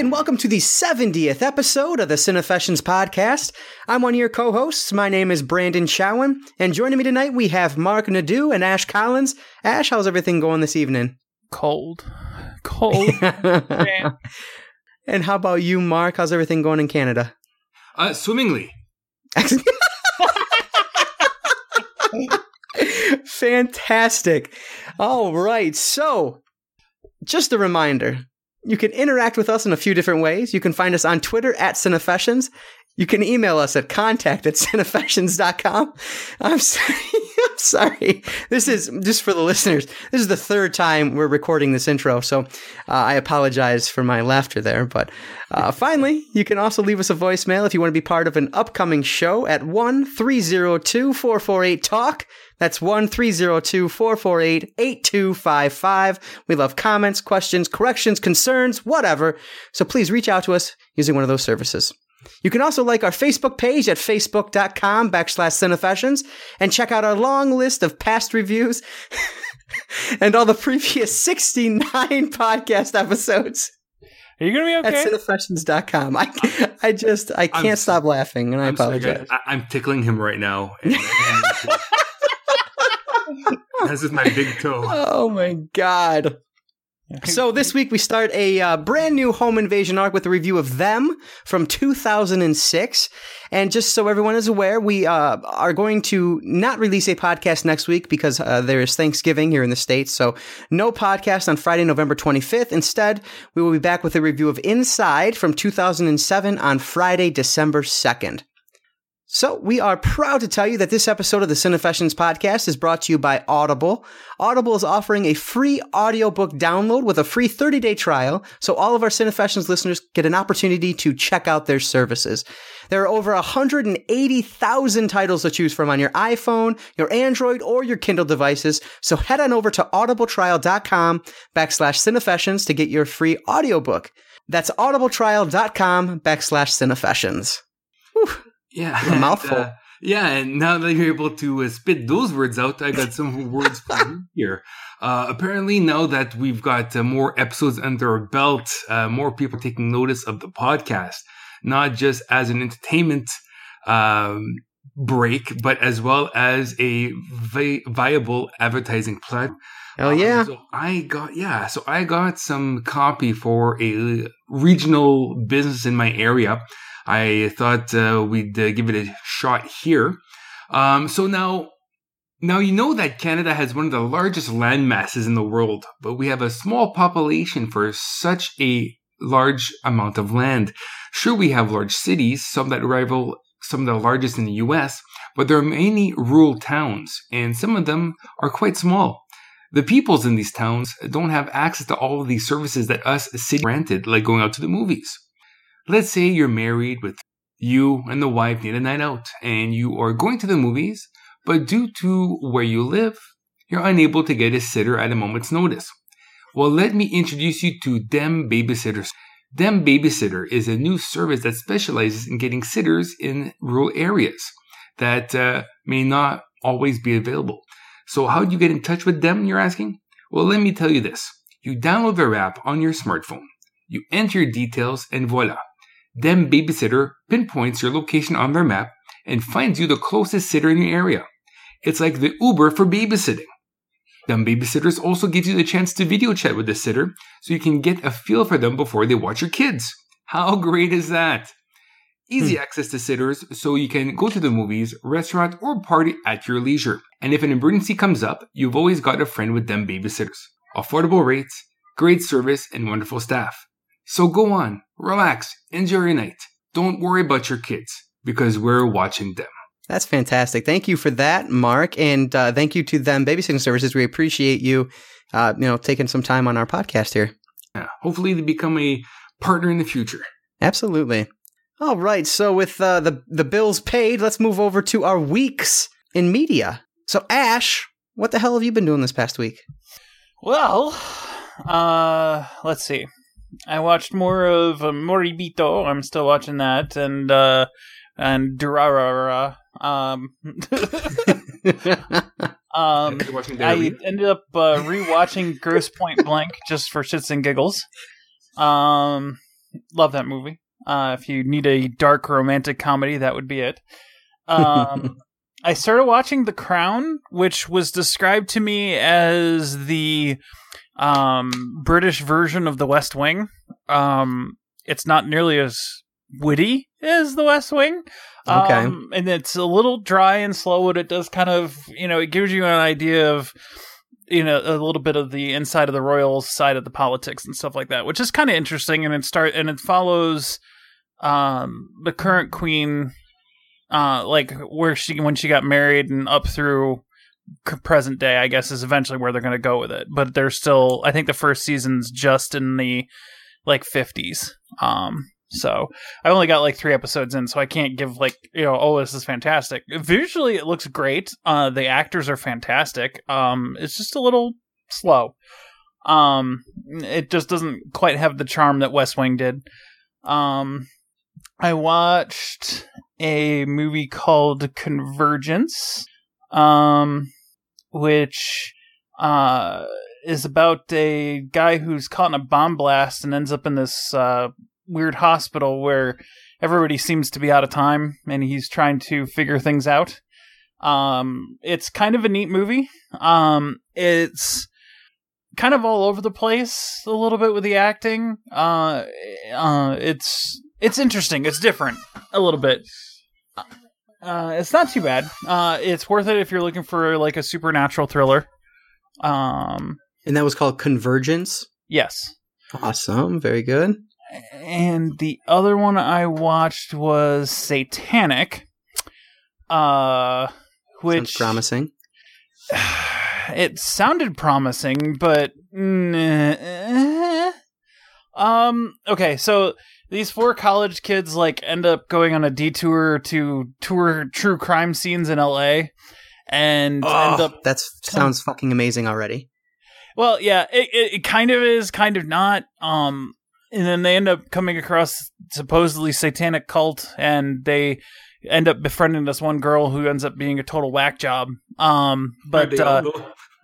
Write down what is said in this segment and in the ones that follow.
and welcome to the 70th episode of the Cinefessions podcast. I'm one of your co hosts. My name is Branden Chowen, and joining me tonight we have Marc Nadeau and Ashe Collins. Ashe, how's everything going this evening? Cold. Cold. and how about you, Marc? How's everything going in Canada? Uh, swimmingly. Fantastic. All right. So, just a reminder you can interact with us in a few different ways. You can find us on Twitter at Cinefessions. You can email us at contact at cinefessions.com. I'm sorry. I'm sorry. This is just for the listeners. This is the third time we're recording this intro, so uh, I apologize for my laughter there. But uh, finally, you can also leave us a voicemail if you want to be part of an upcoming show at 1 302 448 TALK. That's 1 302 448 8255. We love comments, questions, corrections, concerns, whatever. So please reach out to us using one of those services. You can also like our Facebook page at facebook.com backslash cinefessions and check out our long list of past reviews and all the previous 69 podcast episodes. Are you gonna be okay? At cinefessions.com. I, I just, I can't I'm, stop laughing and I apologize. Sorry, I, am tickling him right now. this is my big toe. Oh my God. So this week we start a uh, brand new home invasion arc with a review of them from 2006. And just so everyone is aware, we uh, are going to not release a podcast next week because uh, there is Thanksgiving here in the States. So no podcast on Friday, November 25th. Instead, we will be back with a review of Inside from 2007 on Friday, December 2nd. So, we are proud to tell you that this episode of the Cinefessions podcast is brought to you by Audible. Audible is offering a free audiobook download with a free 30-day trial, so all of our Cinefessions listeners get an opportunity to check out their services. There are over 180,000 titles to choose from on your iPhone, your Android, or your Kindle devices, so head on over to audibletrial.com backslash Cinefessions to get your free audiobook. That's audibletrial.com backslash Cinefessions. Whew. Yeah, mouthful. Uh, yeah, and now that you're able to uh, spit those words out, I got some words for you here. Uh, apparently, now that we've got uh, more episodes under our belt, uh, more people taking notice of the podcast, not just as an entertainment um, break, but as well as a vi- viable advertising platform. Oh yeah! Um, so I got yeah, so I got some copy for a regional business in my area I thought uh, we'd uh, give it a shot here. Um, so now, now you know that Canada has one of the largest land masses in the world, but we have a small population for such a large amount of land. Sure, we have large cities, some that rival some of the largest in the US, but there are many rural towns, and some of them are quite small. The peoples in these towns don't have access to all of these services that us city granted, like going out to the movies. Let's say you're married with you and the wife need a night out and you are going to the movies, but due to where you live, you're unable to get a sitter at a moment's notice. Well, let me introduce you to Them Babysitters. Them Babysitter is a new service that specializes in getting sitters in rural areas that uh, may not always be available. So, how do you get in touch with them, you're asking? Well, let me tell you this. You download their app on your smartphone, you enter your details, and voila, Them Babysitter pinpoints your location on their map and finds you the closest sitter in your area. It's like the Uber for babysitting. Them babysitters also gives you the chance to video chat with the sitter so you can get a feel for them before they watch your kids. How great is that? Easy hmm. access to sitters so you can go to the movies, restaurant, or party at your leisure. And if an emergency comes up, you've always got a friend with them babysitters. Affordable rates, great service, and wonderful staff. So go on, relax, enjoy your night. Don't worry about your kids because we're watching them. That's fantastic. Thank you for that, Marc, and uh, thank you to them babysitting services. We appreciate you, uh, you know, taking some time on our podcast here. Yeah, hopefully they become a partner in the future. Absolutely. All right. So with uh, the the bills paid, let's move over to our weeks in media. So Ashe, what the hell have you been doing this past week? Well, uh, let's see. I watched more of uh, Moribito. I'm still watching that, and uh, and Durarara. Um, um, I ended up uh, rewatching Grosse Pointe Blank just for shits and giggles. Um, love that movie. Uh, if you need a dark romantic comedy, that would be it. Um, I started watching The Crown, which was described to me as the um, British version of The West Wing. Um, it's not nearly as witty as The West Wing. Okay. Um, and it's a little dry and slow, but it does kind of, you know, it gives you an idea of, you know, a little bit of the inside of the royal side of the politics and stuff like that, which is kind of interesting. And it start and it follows um, the current queen, uh, like where she when she got married and up through present day. I guess is eventually where they're going to go with it. But they're still, I think the first season's just in the like fifties. Um, so I only got like three episodes in, so I can't give like you know, oh, this is fantastic. Visually, it looks great. Uh, the actors are fantastic. Um, it's just a little slow. Um, it just doesn't quite have the charm that West Wing did. Um, I watched a movie called Convergence, um, which uh is about a guy who's caught in a bomb blast and ends up in this uh weird hospital where everybody seems to be out of time and he's trying to figure things out. Um, it's kind of a neat movie. Um, it's kind of all over the place a little bit with the acting. Uh, uh, it's it's interesting. It's different a little bit. Uh, it's not too bad. Uh, it's worth it if you're looking for like a supernatural thriller. Um, and that was called Convergence. yes. Awesome. Very good. and the other one I watched was Satanic, uh, Sounds which promising. it sounded promising, but um, okay, so these four college kids like end up going on a detour to tour true crime scenes in L.A. and end Oh, up that sounds fucking amazing already. Well, yeah, it, it, it kind of is, kind of not. Um, and then they end up coming across supposedly satanic cult, and they end up befriending this one girl who ends up being a total whack job. Um, but uh,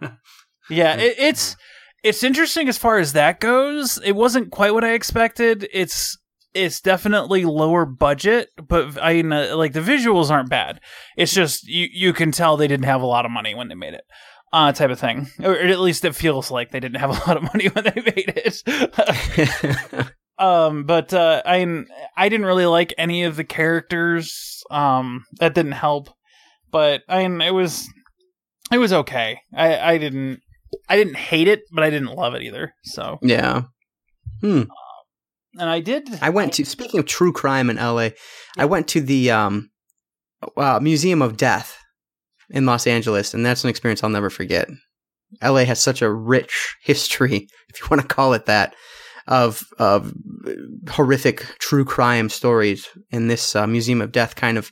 yeah, it, it's it's interesting as far as that goes. It wasn't quite what I expected. It's it's definitely lower budget, but I mean, like the visuals aren't bad. It's just you you can tell they didn't have a lot of money when they made it. Uh, type of thing, or at least it feels like they didn't have a lot of money when they made it. um, but uh, I I didn't really like any of the characters. Um, that didn't help. But I mean, it was it was okay. I I didn't I didn't hate it, but I didn't love it either. So, yeah. And I did. I went to speaking of true crime in LA. I went to the um, uh, Museum of Death in Los Angeles, and that's an experience I'll never forget. LA has such a rich history, if you want to call it that, of of horrific true crime stories, and this uh, Museum of Death kind of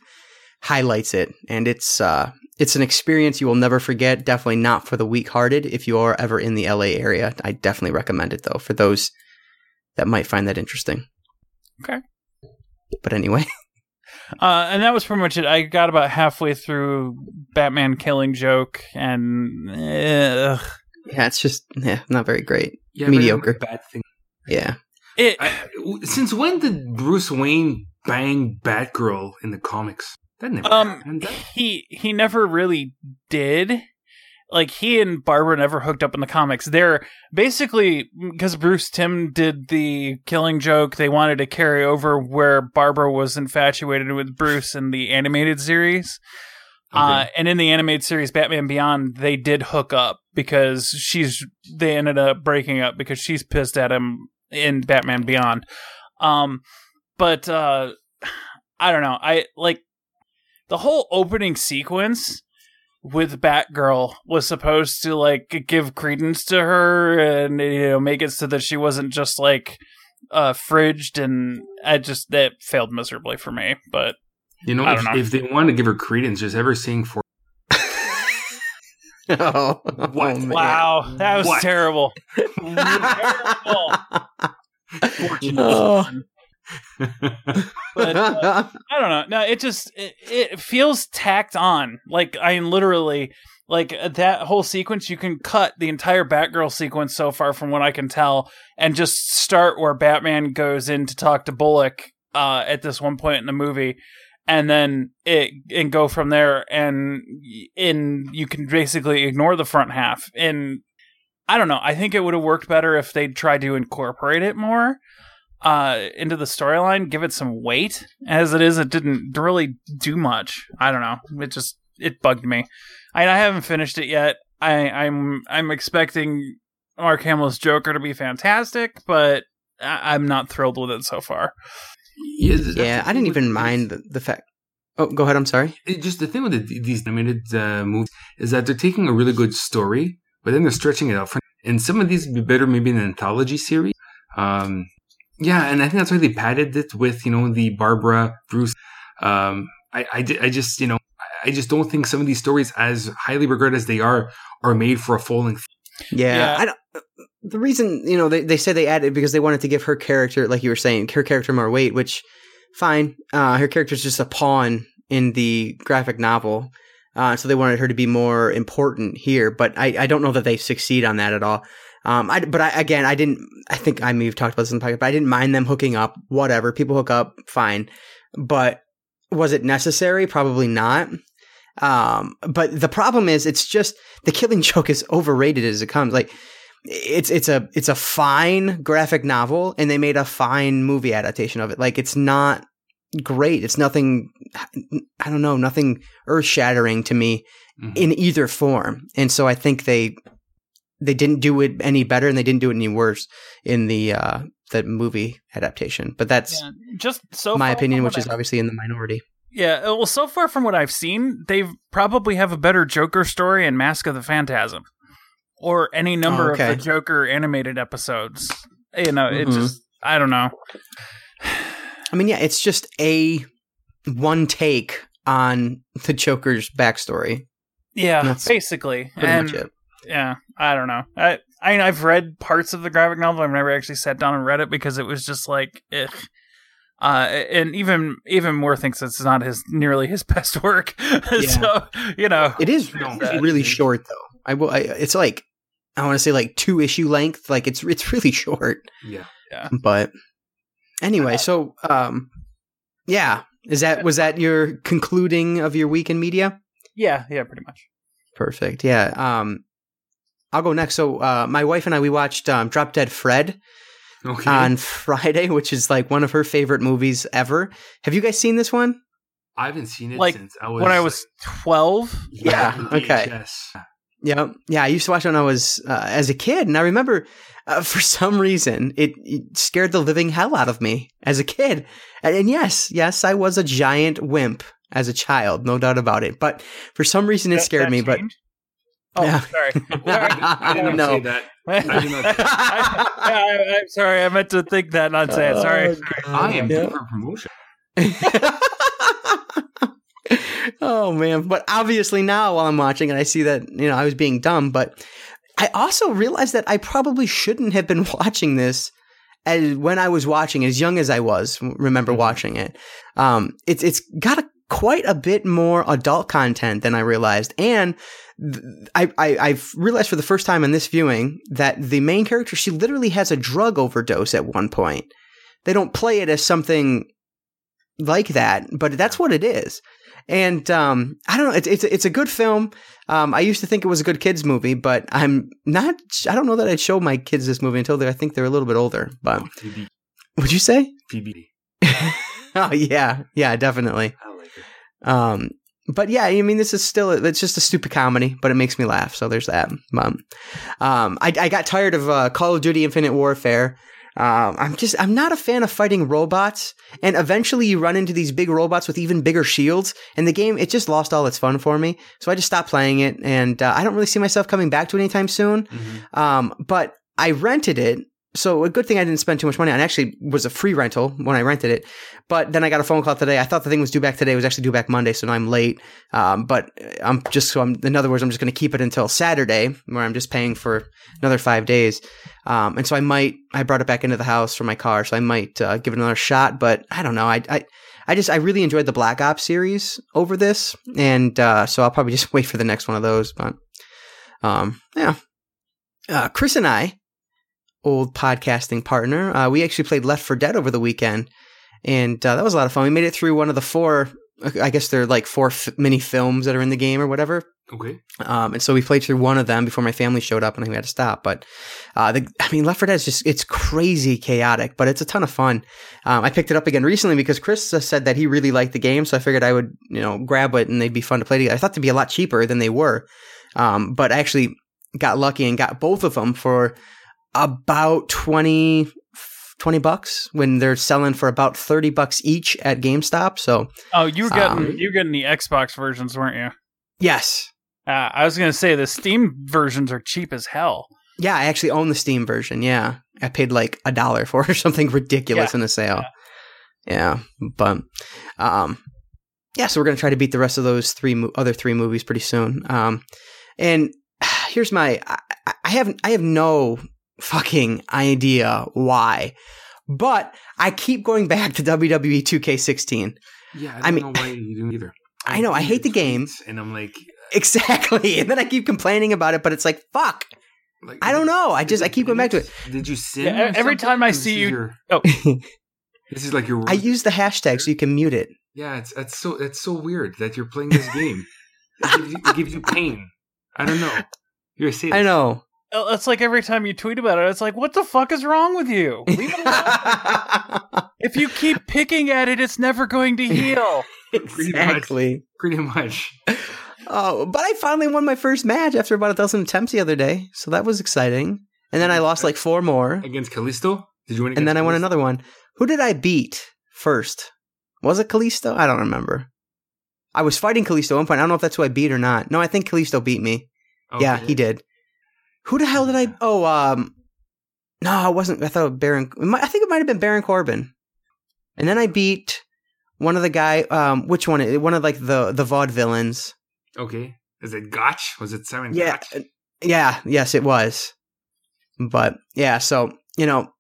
highlights it. And it's uh, it's an experience you will never forget. Definitely not for the weak-hearted. If you are ever in the LA area, I definitely recommend it though for those that might find that interesting. Okay. But anyway, Uh, and that was pretty much it. I got about halfway through Batman Killing Joke, and uh, yeah, it's just yeah, not very great. yeah, but mediocre. Bad thing. Yeah. it. I, since when did Bruce Wayne bang Batgirl in the comics? That never Um, happened. That- he he never really did. Like he and Barbara never hooked up in the comics. They're basically because Bruce Timm did the Killing Joke. They wanted to carry over where Barbara was infatuated with Bruce in the animated series. Uh, and in the animated series Batman Beyond, they did hook up because she's they ended up breaking up because she's pissed at him in Batman Beyond. Um, but uh, I don't know. I like the whole opening sequence with Batgirl was supposed to like give credence to her and you know make it so that she wasn't just like uh fridged and I just that failed miserably for me. But you know, I if, don't know. if they want to give her credence, just ever seeing for oh, What? man. wow, that was What? terrible. terrible. Fortunate Oh. But uh, I don't know. No, it just it, it feels tacked on. Like I mean, literally, like uh, that whole sequence, you can cut the entire Batgirl sequence so far, from what I can tell, and just start where Batman goes in to talk to Bullock uh, at this one point in the movie, and then it and go from there. And in you can basically ignore the front half. And I don't know. I think it would have worked better if they'd tried to incorporate it more uh, into the storyline, give it some weight. As it is, it didn't really do much. I don't know. It just it bugged me. I, I haven't finished it yet. I, I'm I'm expecting Mark Hamill's Joker to be fantastic, but I, I'm not thrilled with it so far. Yeah, Yeah, I didn't even mind the, the fact. Oh, go ahead. I'm sorry. It, just the thing with the, these animated uh, movies is that they're taking a really good story, but then they're stretching it out. For, and some of these would be better maybe in an anthology series. Um, yeah, and I think that's why they padded it with you know the Barbara Bruce. Um, I, I, I just you know I just don't think some of these stories, as highly regarded as they are, are made for a full length. Yeah, Yeah. I don't. The reason you know they they say they added because they wanted to give her character, like you were saying, her character more weight. Which, fine. Uh, her character's just a pawn in the graphic novel, uh, so they wanted her to be more important here. But I, I don't know that they succeed on that at all. Um, I, but I, again, I didn't. I think I may have talked about this in the podcast, but I didn't mind them hooking up. Whatever, people hook up, fine. But was it necessary? Probably not. Um, but the problem is, it's just the Killing Joke is overrated as it comes. Like, it's it's a it's a fine graphic novel, and they made a fine movie adaptation of it. Like, it's not great. It's nothing. I don't know, nothing earth shattering to me Mhm. in either form. And so I think they they didn't do it any better, and they didn't do it any worse in the uh the movie adaptation. But that's Yeah, just so my opinion, which is I- obviously in the minority. yeah. uh, Well, so far from what I've seen, they probably have a better Joker story in Mask of the Phantasm, or any number Oh, okay. of the Joker animated episodes. You know, it Mhm. just I don't know. I mean, yeah, it's just a one take on the Joker's backstory. Yeah, That's basically, Pretty and much it. Yeah, I don't know. I I mean, I've read parts of the graphic novel. I've never actually sat down and read it because it was just like, ugh. Uh, and even even more thinks it's not his nearly his best work. so you know, It is No, really short, though. I will. I, it's like I want to say like two issue length. Like it's it's really short. Yeah. Yeah. But anyway, so um, yeah, is that was that your concluding of your week in media? yeah, yeah, pretty much. Perfect. Yeah. Um, I'll go next. So uh, my wife and I we watched um, Drop Dead Fred Okay. on Friday, which is like one of her favorite movies ever. Have you guys seen this one? I haven't seen it Like, since I was When I was twelve, Yeah, on okay. VHS. Yeah, yeah. I used to watch it when I was uh, as a kid, and I remember uh, for some reason it, it scared the living hell out of me as a kid. And, and yes, yes, I was a giant wimp as a child, no doubt about it. But for some reason, it That- scared that me. But changed? Oh, Yeah. sorry. I did not No. say that. I, do not- I, am sorry. I meant to think that, not say it. Sorry. Oh, I am Yeah. for promotion. oh man! But obviously now, while I'm watching it, I see that you know I was being dumb. But I also realized that I probably shouldn't have been watching this as when I was watching, as young as I was. Remember Mhm. watching it? Um, it's it's got a, quite a bit more adult content than I realized, and I, I I've realized for the first time in this viewing that the main character she literally has a drug overdose at one point. They don't play it as something like that, but that's what it is. And um, I don't know. It's it's it's a good film. Um, I used to think it was a good kids movie, but I'm not. I don't know that I'd show my kids this movie until they I think they're a little bit older. But would you say? Phoebe. oh yeah, yeah, definitely. I like it. Um, but yeah, I mean, this is still it's just a stupid comedy, but it makes me laugh. So there's that. Um, um, I I got tired of uh, Call of Duty Infinite Warfare. Um, I'm just I'm not a fan of fighting robots, and eventually you run into these big robots with even bigger shields, and the game it just lost all its fun for me. So I just stopped playing it, and uh, I don't really see myself coming back to it anytime soon. Mhm. Um, but I rented it. So a good thing I didn't spend too much money on. It actually was a free rental when I rented it. But then I got a phone call today. I thought the thing was due back today. It was actually due back Monday, so now I'm late. Um, but I'm just so I'm in other words, I'm just going to keep it until Saturday, where I'm just paying for another five days. Um, and so I might I brought it back into the house for my car, so I might uh, give it another shot. But I don't know. I I I just I really enjoyed the Black Ops series over this, and uh, so I'll probably just wait for the next one of those. But um, yeah, uh, Chris and I, old podcasting partner, uh, we actually played Left 4 Dead over the weekend, and uh, that was a lot of fun. We made it through one of the four. I guess they're like four f- mini films that are in the game or whatever. Okay. Um, and so we played through one of them before my family showed up and we had to stop. But uh, the, I mean, Left 4 Dead is just it's crazy chaotic, but it's a ton of fun. Um, I picked it up again recently because Chris said that he really liked the game, so I figured I would you know grab it and they'd be fun to play together. I thought they'd be a lot cheaper than they were, um, but I actually got lucky and got both of them for about 20, 20 bucks when they're selling for about 30 bucks each at GameStop. So, Oh, you were getting Um, you were getting the Xbox versions, weren't you? yes. Uh, I was gonna say the Steam versions are cheap as hell. Yeah, I actually own the Steam version. Yeah. I paid like a dollar for or something ridiculous Yeah. in a sale. Yeah. But, um, yeah, so we're going to try to beat the rest of those three mo- other three movies pretty soon. Um, and here's my, I, I have, I have no fucking idea why, but I keep going back to WWE 2K16. Yeah, I I don't mean- know why you do either. I know, I hate the game. and I'm like, uh, Exactly. And then I keep complaining about it, but it's like, fuck. like I don't know. I just, I keep going back to it. Did you sin? Yeah, every time I see you- your- Oh. this is like your. I use the hashtag so you can mute it. yeah, it's it's so it's so weird that you're playing this game. it, gives you, it gives you pain. I don't know. You're a sadist. I know. Uh, It's like every time you tweet about it, it's like, what the fuck is wrong with you? Leave it if you keep picking at it, it's never going to heal. exactly. Pretty much. Oh, but I finally won my first match after about a dozen attempts the other day, so that was exciting. And then I lost like four more, Against Kalisto? Did you win? and then I won another one. Who did I beat first? Was it Kalisto? I don't remember. I was fighting Kalisto at one point. I don't know if that's who I beat or not. No, I think Kalisto beat me. Yeah, he did. Who the hell did I? Oh, um, no, it wasn't. I thought Baron. I think it might have been Baron Corbin. And then I beat one of the guy. Um, which one? One of like the the vaudevillains. Okay. Is it Gotch? Was it Simon Yeah, Gotch? uh, yeah, yes, it was. But yeah, so you know,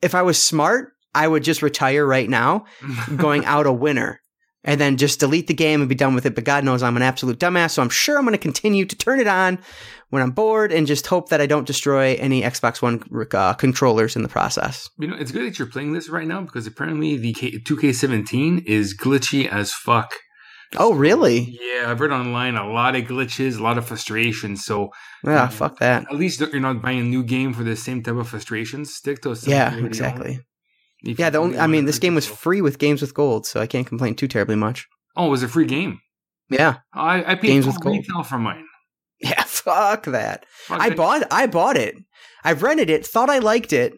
if I was smart, I would just retire right now, going out a winner, and then just delete the game and be done with it. But God knows I'm an absolute dumbass, so I'm sure I'm going to continue to turn it on when I'm bored and just hope that I don't destroy any Xbox One uh, controllers in the process. You know, it's good that you're playing this right now because apparently the K- 2K17 is glitchy as fuck. Oh, really? Yeah, I've read online a lot of glitches, a lot of frustrations. So Yeah, Mhm. fuck that. at least you're not buying a new game for the same type of frustrations. Stick to Yeah, exactly. Yeah, the only I mean, this game was free with Games with Gold, so I can't complain too terribly much. Oh, it was a free game. Yeah, I, I paid Games with gold. retail for mine. yeah, fuck that. Fuck I it. bought I bought it. I rented it, thought I liked it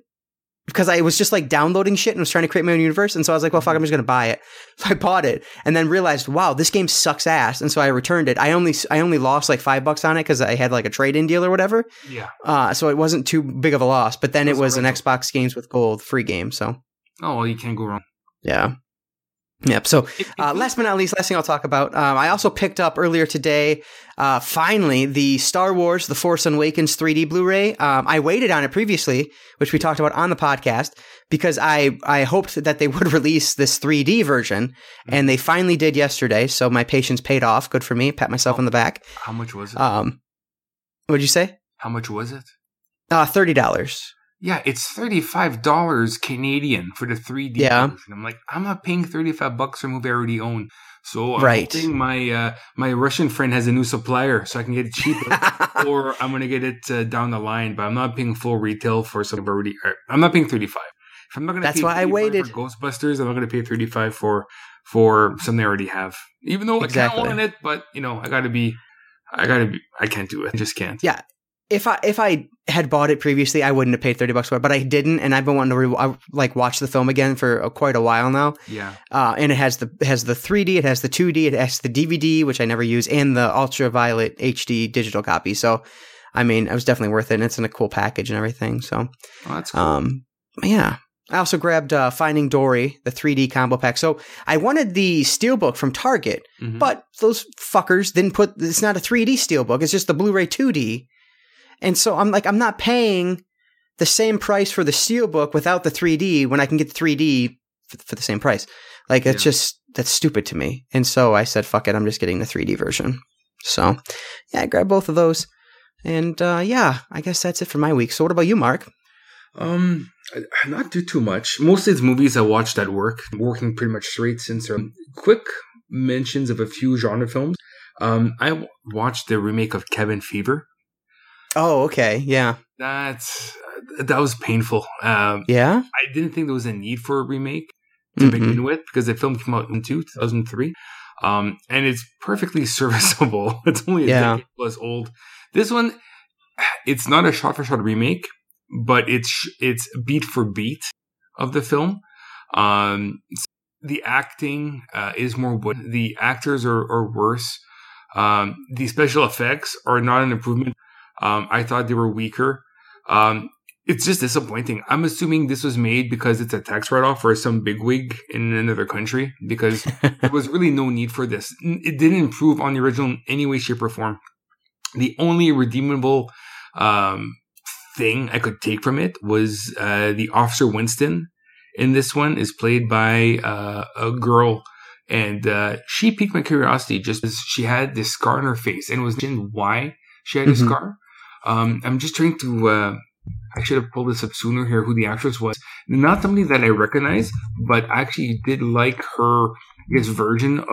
because I was just like downloading shit and was trying to create my own universe. And so I was like, well, fuck, I'm just gonna buy it. So I bought it and then realized, wow, this game sucks ass. And so I returned it. I only I only lost like five bucks on it because I had like a trade in deal or whatever. Yeah. Uh, so it wasn't too big of a loss. But then It it was an. Xbox Games with Gold free game. So Oh, well, you can't go wrong. yeah. Yep. So uh, last but not least, last thing I'll talk about. Um, I also picked up earlier today, uh, finally, the Star Wars: The Force Awakens 3D Blu-ray. Um, I waited on it previously, which we talked about on the podcast, because I I hoped that they would release this 3D version, and they finally did yesterday. So my patience paid off. Good for me. Pat myself on the back. How much was it? Um, what'd you say? How much was it? Uh, thirty dollars. Yeah, it's thirty-five dollars Canadian for the 3D Yeah. version. I'm like, I'm not paying thirty-five bucks for a movie I already own. So I'm Right. hoping my uh, my Russian friend has a new supplier, so I can get it cheaper, or I'm gonna get it uh, down the line. But I'm not paying full retail for something I've already. I'm not paying thirty-five. If I'm not gonna, That's pay why I 35 waited. For Ghostbusters, I'm not gonna pay thirty-five for for something I already have. Even though Exactly. I kind of want it, but you know, I gotta be. I gotta be. I can't do it. I just can't. Yeah. if I if I had bought it previously, I wouldn't have paid thirty bucks for it. But I didn't, and I've been wanting to re- I, like watch the film again for uh, quite a while now. Yeah. Uh, and it has the it has the 3D, it has the 2D, it has the DVD, which I never use, and the ultraviolet HD digital copy. So, I mean, it was definitely worth it. And it's in a cool package and everything. So, Oh, that's cool. um, yeah. I also grabbed uh, Finding Dory, the 3D combo pack. So I wanted the steelbook from Target, Mhm. but those fuckers didn't put. It's not a 3D steelbook. It's just the Blu-ray 2D. And so I'm like, I'm not paying the same price for the steelbook without the 3D when I can get the 3D for, for the same price. Like it's Yeah. just that's stupid to me. And so I said, "Fuck it, I'm just getting the 3D version." So yeah, I grabbed both of those, and uh, yeah, I guess that's it for my week. So what about you, Marc? Um, I- not do too much. Most of these movies I watched at work, working pretty much straight since. Um, quick mentions of a few genre films. Um, I w- watched the remake of Cabin Fever. Oh, okay, yeah, That's that was painful. Um, yeah. I didn't think there was a need for a remake to Mhm. begin with because the film came out in 2003. Um, and it's perfectly serviceable. It's only a Yeah. decade plus old. This one, it's not a shot for shot remake, but it's it's beat for beat of the film. Um, the acting uh, is more wood. The actors are, are worse. Um, the special effects are not an improvement. Um, I thought they were weaker. Um, it's just disappointing. I'm assuming this was made because it's a tax write off for some bigwig in another country because there was really no need for this. It didn't improve on the original in any way, shape, or form. The only redeemable um, thing I could take from it was uh, the Officer Winston in this one is played by uh, a girl. And uh, she piqued my curiosity just as she had this scar on her face and was mentioned why she had a Mhm. scar. Um, I'm just trying to. Uh, I should have pulled this up sooner here. Who the actress was? Not somebody that I recognize, but I actually did like her. Guess version. Of,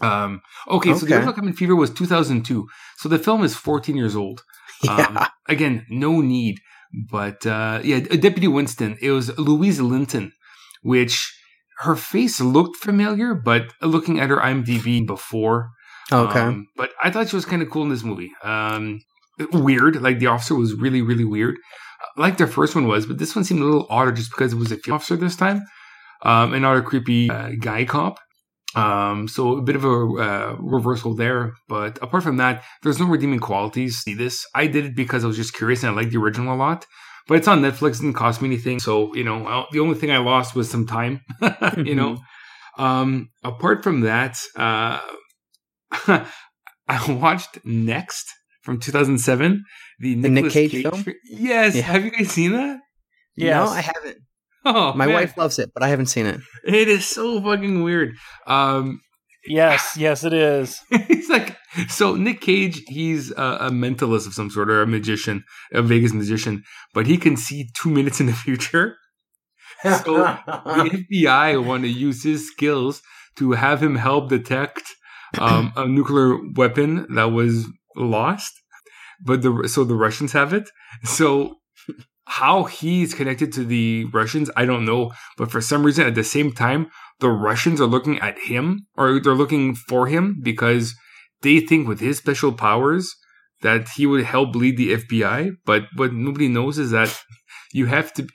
um, okay, so the Okay. original Cabin Fever was 2002, so the film is 14 years old. Um, Yeah. again, no need. But uh, yeah, Deputy Winston. It was Louise Linton, which her face looked familiar, but looking at her IMDb before, Okay. um, but I thought she was kind of cool in this movie. Um, weird, like the officer was really, really weird, like the first one was, but this one seemed a little odder just because it was a female officer this time, um, and not a creepy uh, guy cop. Um, so a bit of a uh, reversal there, but apart from that, there's no redeeming qualities. See this? I did it because I was just curious and I liked the original a lot. But it's on Netflix, didn't cost me anything. So, you know, well, the only thing I lost was some time, you know. Um, apart from that, uh, I watched Next from 2007, the, The Nick Cage Cage. film? fi- Yes, Yeah. have you guys seen that? Yes. No, I haven't. Oh, My man. wife loves it, but I haven't seen it. It is so fucking weird. Um, Yes, yes, it is. he's like, so Nick Cage, he's a, a mentalist of some sort or a magician, a Vegas magician, but he can see two minutes in the future. So the FBI want to use his skills to have him help detect um, a nuclear weapon that was lost, but the so the Russians have it. So how he's connected to the Russians, I don't know. But for some reason, at the same time, the Russians are looking at him or they're looking for him because they think with his special powers that he would help lead the FBI. But what nobody knows is that you have to.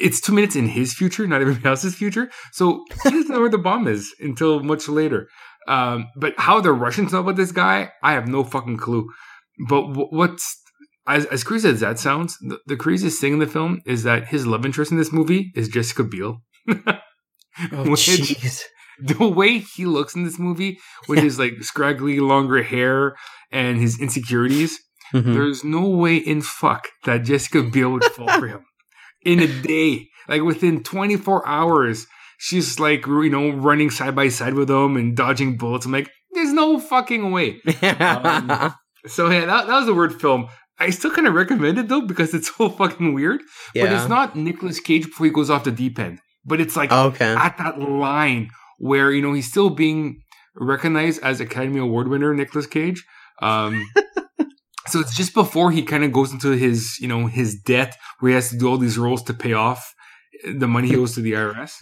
It's two minutes in his future, not everybody else's future. So he doesn't know where the bomb is until much later. Um, but how the Russians know about this guy, I have no fucking clue. But w- what's as, as crazy as that sounds, the, the craziest thing in the film is that his love interest in this movie is Jessica Biel. Oh, jeez. the way he looks in this movie with his like scraggly longer hair and his insecurities, Mhm. there's no way in fuck that Jessica Biel would fall for him in a day. Like within 24 hours, she's like you know running side by side with him and dodging bullets. I'm like, there's no fucking way. Um, So yeah, that, that was a weird film. I still kind of recommend it though because it's so fucking weird. But it's not Nicolas Cage before he goes off the deep end. But it's like okay. at that line where you know he's still being recognized as Academy Award winner Nicolas Cage. Um, so it's just before he kind of goes into his you know his debt where he has to do all these roles to pay off the money he owes to the IRS.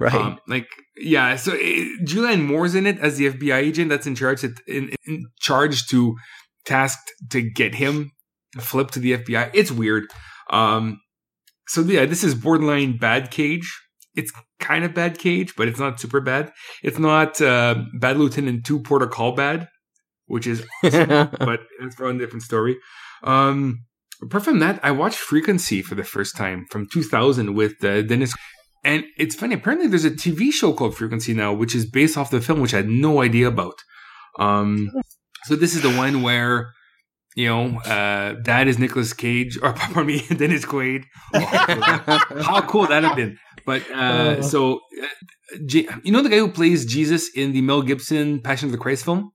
Right. Um, like yeah, so it, Julianne Moore's in it as the FBI agent that's in charge in, in charge to tasked to get him to flip to the FBI. It's weird. Um, so yeah, this is borderline bad Cage. It's kind of bad Cage, but it's not super bad. It's not uh, Bad Lieutenant Two Protocol bad, which is but it's for a different story. Um, apart from that, I watched Frequency for the first time from 2000 with uh, Dennis. And it's funny. Apparently, there's a TV show called Frequency now, which is based off the film, which I had no idea about. Um, so this is the one where you know, uh, dad is Nicolas Cage, or pardon me, Dennis Quaid. Oh, how cool that have been! But uh, Oh. so J- you know the guy who plays Jesus in the Mel Gibson Passion of the Christ film,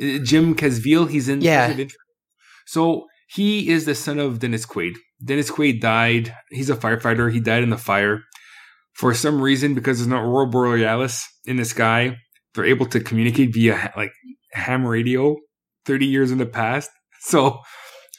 Uh, Jim Caviezel. He's in Yeah. So he is the son of Dennis Quaid. Dennis Quaid died. He's a firefighter. He died in the fire. For some reason, because there's no aurora borealis in the sky, they're able to communicate via like ham radio 30 years in the past. So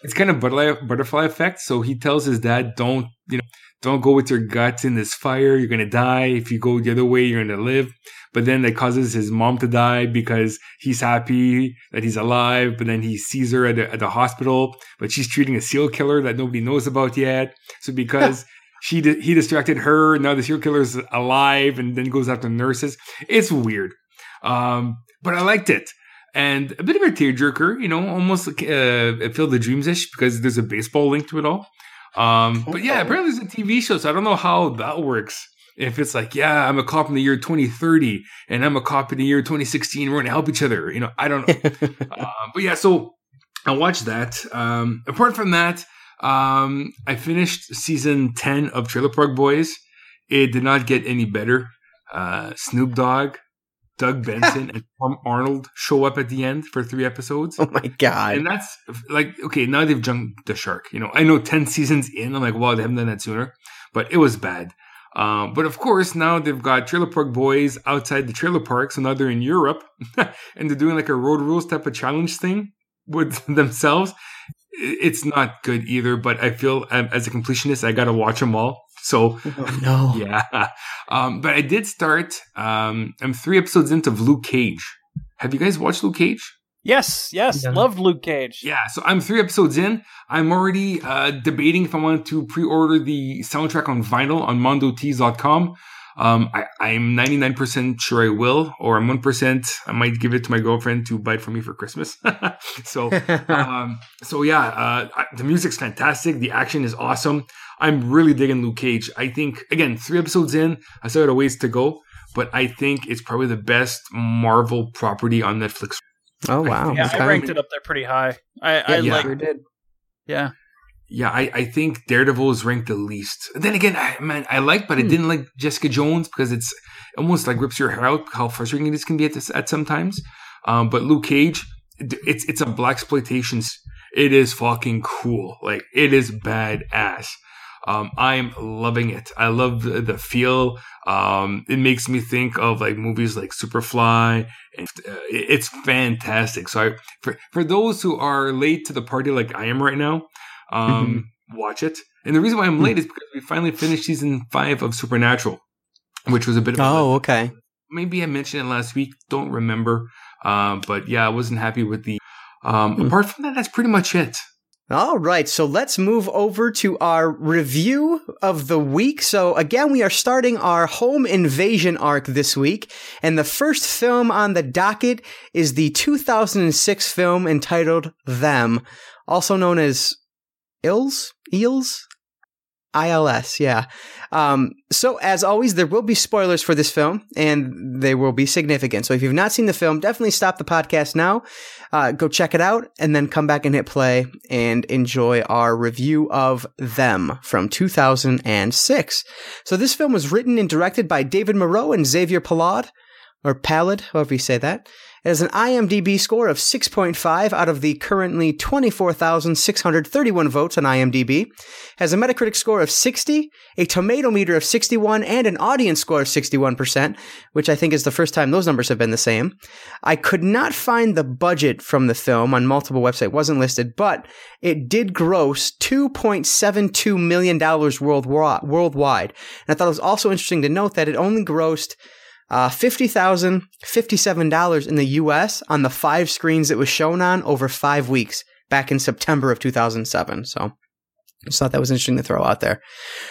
it's kind of butterfly, butterfly effect. So he tells his dad, don't, you know, don't go with your guts in this fire. You're going to die. If you go the other way, you're going to live. But then that causes his mom to die because he's happy that he's alive. But then he sees her at the, at the hospital, but she's treating a seal killer that nobody knows about yet. So because she he distracted her, now the serial killer's alive and then goes after nurses. It's weird. Um, but I liked it. And a bit of a tearjerker, you know, almost like uh, Field of Dreams ish because there's a baseball link to it all. Um, but yeah, apparently there's a TV show, so I don't know how that works. If it's like, yeah, I'm a cop in the year 2030 and I'm a cop in the year 2016, we're to help each other. You know, I don't know. uh, but yeah, so I watched that. Um, apart from that, um, I finished season 10 of Trailer Park Boys. It did not get any better. Uh, Snoop Dogg, Doug Benson, and Tom Arnold show up at the end for three episodes. oh my god. And that's like, okay, now they've jumped the shark. You know, I know 10 seasons in, I'm like, wow, they haven't done that sooner, but it was bad. Um, but of course, now they've got Trailer Park Boys outside the trailer park. So now they're in Europe and they're doing like a road rules type of challenge thing with themselves. I- It's not good either, but I feel um, as a completionist, I got to watch them all. So Oh, no. yeah. Um, but I did start, um, I'm three episodes into Luke Cage. Have you guys watched Luke Cage? Yes, yes, Yeah. loved Luke Cage. Yeah, so I'm three episodes in. I'm already uh, debating if I want to pre-order the soundtrack on vinyl on mondotees.com. Um, I, I'm 99% sure I will, or I'm 1%. I might give it to my girlfriend to buy it for me for Christmas. so, um, so yeah, uh, I, the music's fantastic. The action is awesome. I'm really digging Luke Cage. I think, again, three episodes in, I still got a ways to go, but I think it's probably the best Marvel property on Netflix. oh wow. Yeah, Okay. I ranked it up there pretty high. I, I Yeah, like, sure did. yeah. Yeah, I, I think Daredevil is ranked the least. Then again, I, man, I like, but I Hmm. didn't like Jessica Jones because it's almost like rips your hair out how frustrating this can be at this, at sometimes. Um, but Luke Cage, it's it's a black exploitation. It is fucking cool. Like it is badass. Um, I'm loving it. I love the, the feel. Um, it makes me think of like movies like Superfly, and uh, it's fantastic. So I, for for those who are late to the party like I am right now, um, watch it. And the reason why I'm late is because we finally finished season five of Supernatural, which was a bit of a Oh, okay. maybe I mentioned it last week. Don't remember. Um, but yeah, I wasn't happy with the. Um, Hmm. Apart from that, that's pretty much it. All right, so let's move over to our review of the week. So, again, we are starting our home invasion arc this week, and the first film on the docket is the 2006 film entitled Them, also known as Ills? Eels? ILS, yeah. Um, so, as always, there will be spoilers for this film, and they will be significant. So, if you've not seen the film, definitely stop the podcast now, uh, go check it out, and then come back and hit play and enjoy our review of Them from 2006. So, this film was written and directed by David Moreau and Xavier Palad, or Palad, however you say that. It has an IMDb score of 6.5 out of the currently 24,631 votes on IMDb. Has a Metacritic score of 60, a tomato meter of 61, and an audience score of 61%, which I think is the first time those numbers have been the same. I could not find the budget from the film on multiple websites, wasn't listed, but it did gross $2.72 million worldwi- worldwide. And I thought it was also interesting to note that it only grossed uh, $50,057 in the US on the five screens it was shown on over five weeks back in September of 2007. So I just thought that was interesting to throw out there.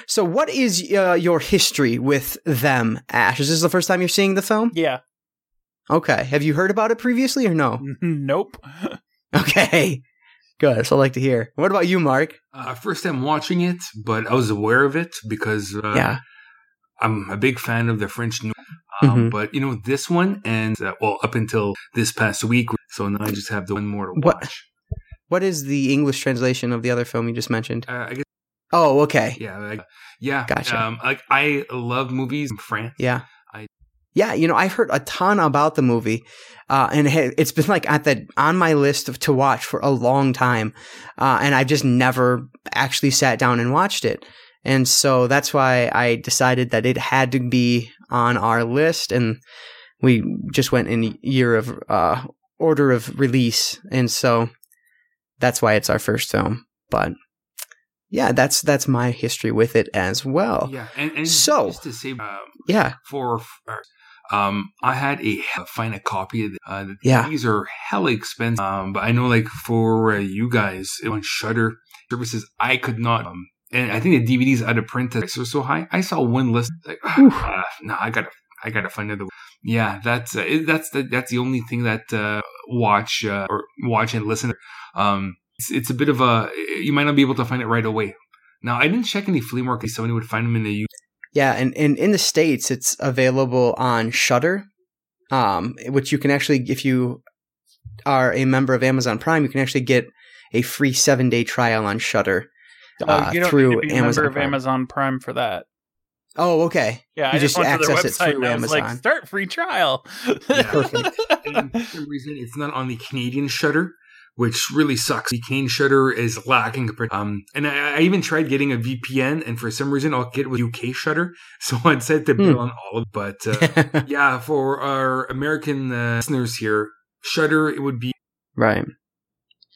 So, what is uh, your history with them, Ashe? Is this the first time you're seeing the film? Yeah. Okay. Have you heard about it previously or no? nope. Okay. Good. So, I like to hear. What about you, Marc? Uh, first time watching it, but I was aware of it because uh, yeah. I'm a big fan of the French. New- um, Mhm. But you know this one, and uh, well, up until this past week, so now I just have the one more to What- watch. What is the English translation of the other film you just mentioned? Uh, I guess Oh, okay. yeah, like, yeah. Gotcha. Um, like I love movies in France. Yeah. yeah, you know, I've heard a ton about the movie. Uh, and it's been like at the on my list of, to watch for a long time, uh, and I've just never actually sat down and watched it. And so that's why I decided that it had to be on our list, and we just went in year of uh, order of release, and so that's why it's our first film. But yeah, that's that's my history with it as well. Yeah, and, and so just to say, um, yeah, for um, I had a find a copy of the, uh, yeah. These are hella expensive. Um, but I know like for uh, you guys on Shudder services, I could not. Um, and I think the DVDs out of print are so high. I saw one list like, uh, no, I gotta, I gotta find another. One. Yeah, that's uh, it, that's the that's the only thing that uh, watch uh, or watch and listen. Um, it's, it's a bit of a you might not be able to find it right away. Now I didn't check any flea markets. Somebody would find them in the U. yeah, and, and in the states, it's available on Shudder, um, which you can actually, if you are a member of Amazon Prime, you can actually get a free seven day trial on Shudder uh, you don't through need to be a Amazon member of Prime. Amazon Prime for that. Oh, okay. Yeah, you I just, just access it through Amazon. Like, start free trial. Yeah. Perfect. and for some reason, it's not on the Canadian Shudder, which really sucks. The Canadian Shudder is lacking. Um, and I, I, even tried getting a VPN, and for some reason, I'll get with UK Shudder, So I'd set the bill hmm. on all of. But uh, yeah, for our American uh, listeners here, Shudder it would be right.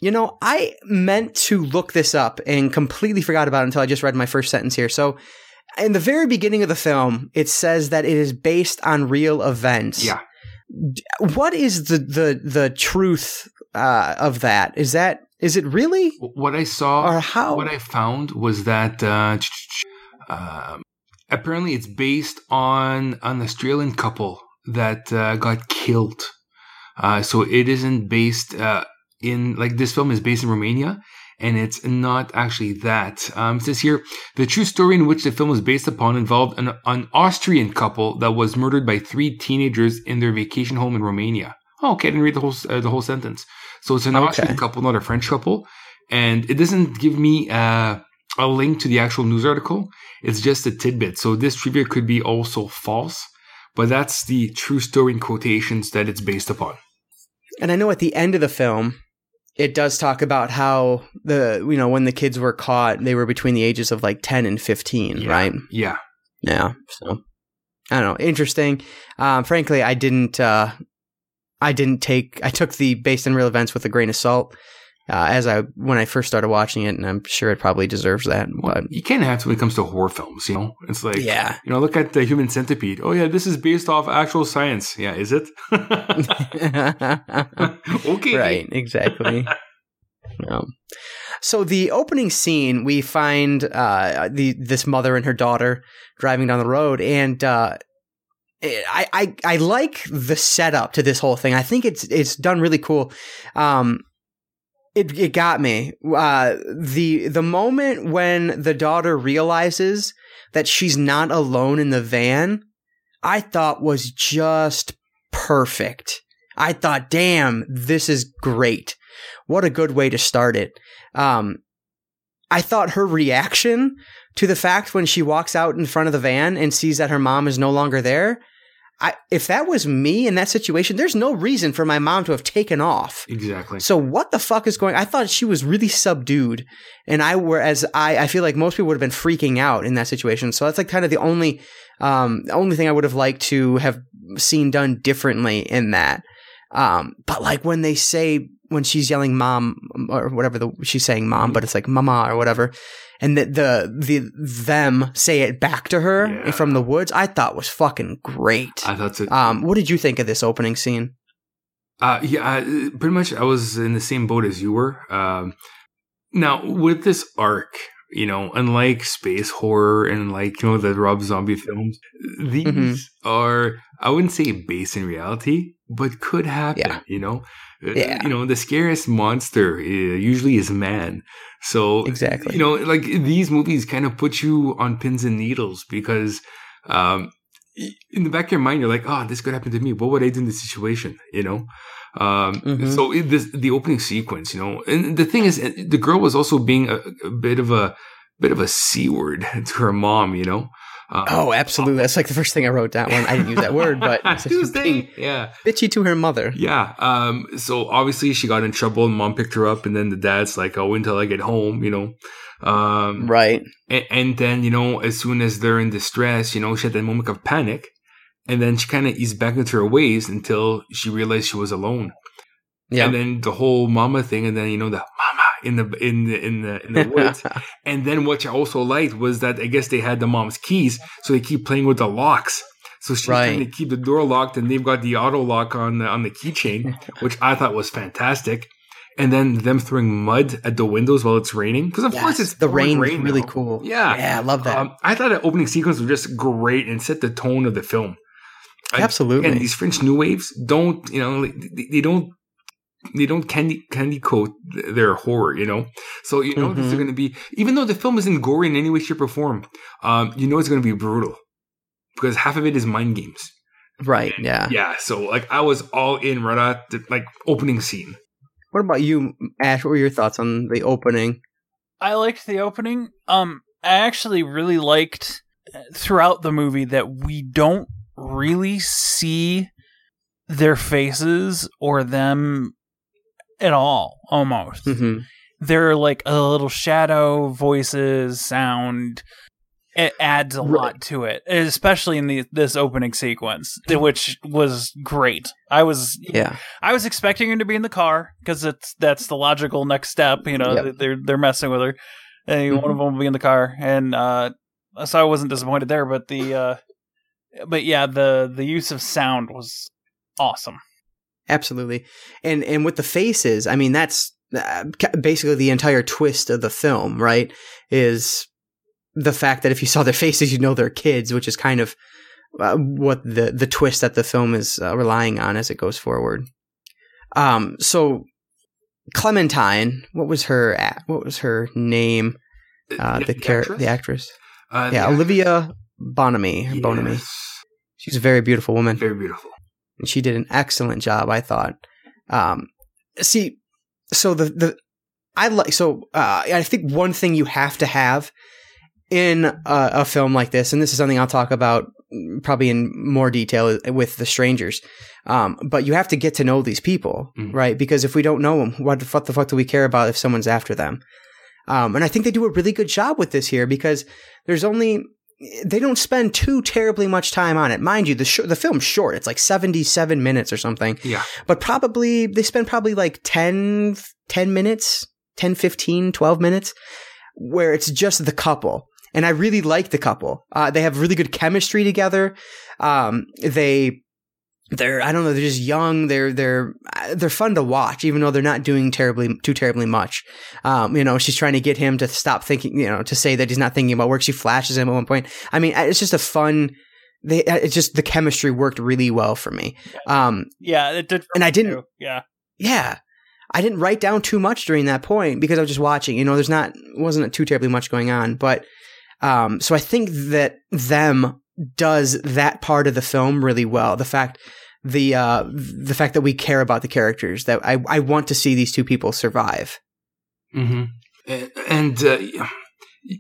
You know, I meant to look this up and completely forgot about it until I just read my first sentence here. So, in the very beginning of the film, it says that it is based on real events. Yeah. What is the the the truth uh, of that. Is that is it really? What I saw or how? What I found was that uh, uh, apparently it's based on an Australian couple that uh, got killed. Uh, so it isn't based uh, in like this film is based in Romania. And it's not actually that. Um, it says here, the true story in which the film was based upon involved an, an Austrian couple that was murdered by three teenagers in their vacation home in Romania. Oh, okay, I didn't read the whole uh, the whole sentence. So it's an okay. Austrian couple, not a French couple, and it doesn't give me uh, a link to the actual news article. It's just a tidbit. So this trivia could be also false, but that's the true story in quotations that it's based upon. And I know at the end of the film, it does talk about how the you know when the kids were caught, they were between the ages of like ten and fifteen, yeah. right? Yeah, yeah. So I don't know, interesting. Um, frankly, I didn't. Uh, I didn't take I took the based on real events with a grain of salt. Uh, as I when I first started watching it, and I'm sure it probably deserves that. Well, but you can't have to when it comes to horror films. You know, it's like yeah, you know, look at the Human Centipede. Oh yeah, this is based off actual science. Yeah, is it? okay, right, exactly. no. So the opening scene, we find uh, the this mother and her daughter driving down the road, and uh, I, I I like the setup to this whole thing. I think it's it's done really cool. Um, it it got me. Uh, the the moment when the daughter realizes that she's not alone in the van, I thought was just perfect. I thought, damn, this is great. What a good way to start it. Um, I thought her reaction to the fact when she walks out in front of the van and sees that her mom is no longer there I, if that was me in that situation, there's no reason for my mom to have taken off. Exactly. So what the fuck is going? I thought she was really subdued, and I whereas I I feel like most people would have been freaking out in that situation. So that's like kind of the only um only thing I would have liked to have seen done differently in that. Um, but like when they say when she's yelling "mom" or whatever the she's saying "mom," but it's like "mama" or whatever and the the, the them say it back to her yeah. from the woods, I thought was fucking great. I thought so. Um, what did you think of this opening scene? Uh, yeah, pretty much. I was in the same boat as you were. Um, now with this arc, you know, unlike space horror and like you know the Rob Zombie films, these mm-hmm. are I wouldn't say based in reality, but could happen. Yeah. You know, yeah. you know the scariest monster uh, usually is man. So exactly, you know, like these movies kind of put you on pins and needles because um, in the back of your mind, you're like, oh, this could happen to me. What would I do in this situation? You know. Um, mm-hmm. So it, this, the opening sequence, you know, and the thing is, the girl was also being a, a bit of a bit of a c word to her mom, you know. Um, Oh, absolutely. That's like the first thing I wrote down. When I didn't use that word, but Tuesday. Yeah. bitchy to her mother. Yeah. Um, so obviously she got in trouble and mom picked her up and then the dad's like, oh, until I get home, you know. Um, Right. and, and then, you know, as soon as they're in distress, you know, she had that moment of panic. And then she kind of eased back into her ways until she realized she was alone. Yeah. And then the whole mama thing, and then you know the mama in the in the in the in the woods. and then what I also liked was that I guess they had the mom's keys, so they keep playing with the locks. So she's Right. trying to keep the door locked, and they've got the auto lock on the on the keychain, which I thought was fantastic. And then them throwing mud at the windows while it's raining, because of course it's the pouring rain, really now. cool. Yeah. Yeah, I love that. Um, I thought the opening sequence was just great and set the tone of the film. I- Absolutely. And these French new waves don't, you know, they, they don't, they don't candy candy coat their horror, you know. So you know these are Mhm. going to be, even though the film isn't gory in any way, shape, or form, um, you know it's going to be brutal because half of it is mind games. right. Yeah. Yeah. So like I was all in right at the like opening scene. What about you, Ashe? What were your thoughts on the opening? I liked the opening. Um, I actually really liked uh, throughout the movie that we don't really see their faces or them at all. Almost, hmm they're like a little shadow, voices, sound. It adds a Right. lot to it, especially in the this opening sequence, which was great. I was Yeah. I was expecting her to be in the car because it's that's the logical next step. You know, Yep. they're they're messing with her, and one of them will be in the car, and uh, so I wasn't disappointed there. But the uh, but yeah, the the use of sound was awesome. Absolutely. And and with the faces, I mean that's uh, basically the entire twist of the film, right? Is the fact that if you saw their faces, you know they're kids, which is kind of uh, what the the twist that the film is uh, relying on as it goes forward. Um. So Clementine, what was her what was her name? Uh, the char- actress? the actress. Uh, the Yeah, actress? Olivia Bonamy. Bonamy. Yes. She's a very beautiful woman. Very beautiful. And she did an excellent job. I thought. Um, see, so the the I like so uh, I think one thing you have to have in a, a film like this, and this is something I'll talk about mm, probably in more detail with the strangers. Um, but you have to get to know these people, Mhm. right? Because if we don't know them, what the fuck, the fuck do we care about if someone's after them? Um, and I think they do a really good job with this here because there's only they don't spend too terribly much time on it. Mind you, the sh- the film's short. It's like 77 minutes or something. Yeah. But probably they spend probably like 10 10 minutes, 10 15, 12 minutes where it's just the couple. And I really like the couple. Uh, they have really good chemistry together. Um, they they're I don't know they're just young. They're they're they're fun to watch even though they're not doing terribly too terribly much. Um you know she's trying to get him to stop thinking you know to say that he's not thinking about work. She flashes him at one point. I mean it's just a fun they it's just the chemistry worked really well for me. Um Yeah, it did. for And I didn't- too. Yeah, yeah. I didn't write down too much during that point because I was just watching you know there's not wasn't too terribly much going on but um so I think that them does that part of the film really well. The fact the uh the fact that we care about the characters that I I want to see these two people survive hmm And, and uh,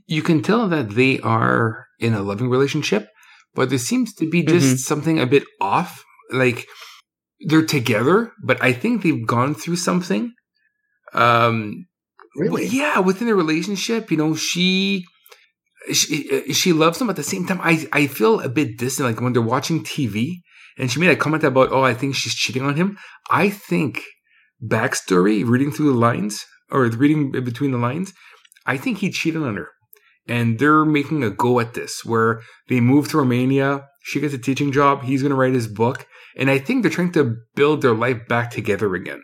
you can tell that they are in a loving relationship, but there seems to be just Mhm. something a bit off. Like they're together, but I think they've gone through something. Um, Really? yeah, within the relationship, you know, she. She, uh, she loves him at the same time. I, I feel a bit distant, like when they're watching TV and she made a comment about, oh, I think she's cheating on him. I think backstory, reading through the lines or reading between the lines, I think he cheated on her. And they're making a go at this where they move to Romania. She gets a teaching job. He's going to write his book. And I think they're trying to build their life back together again.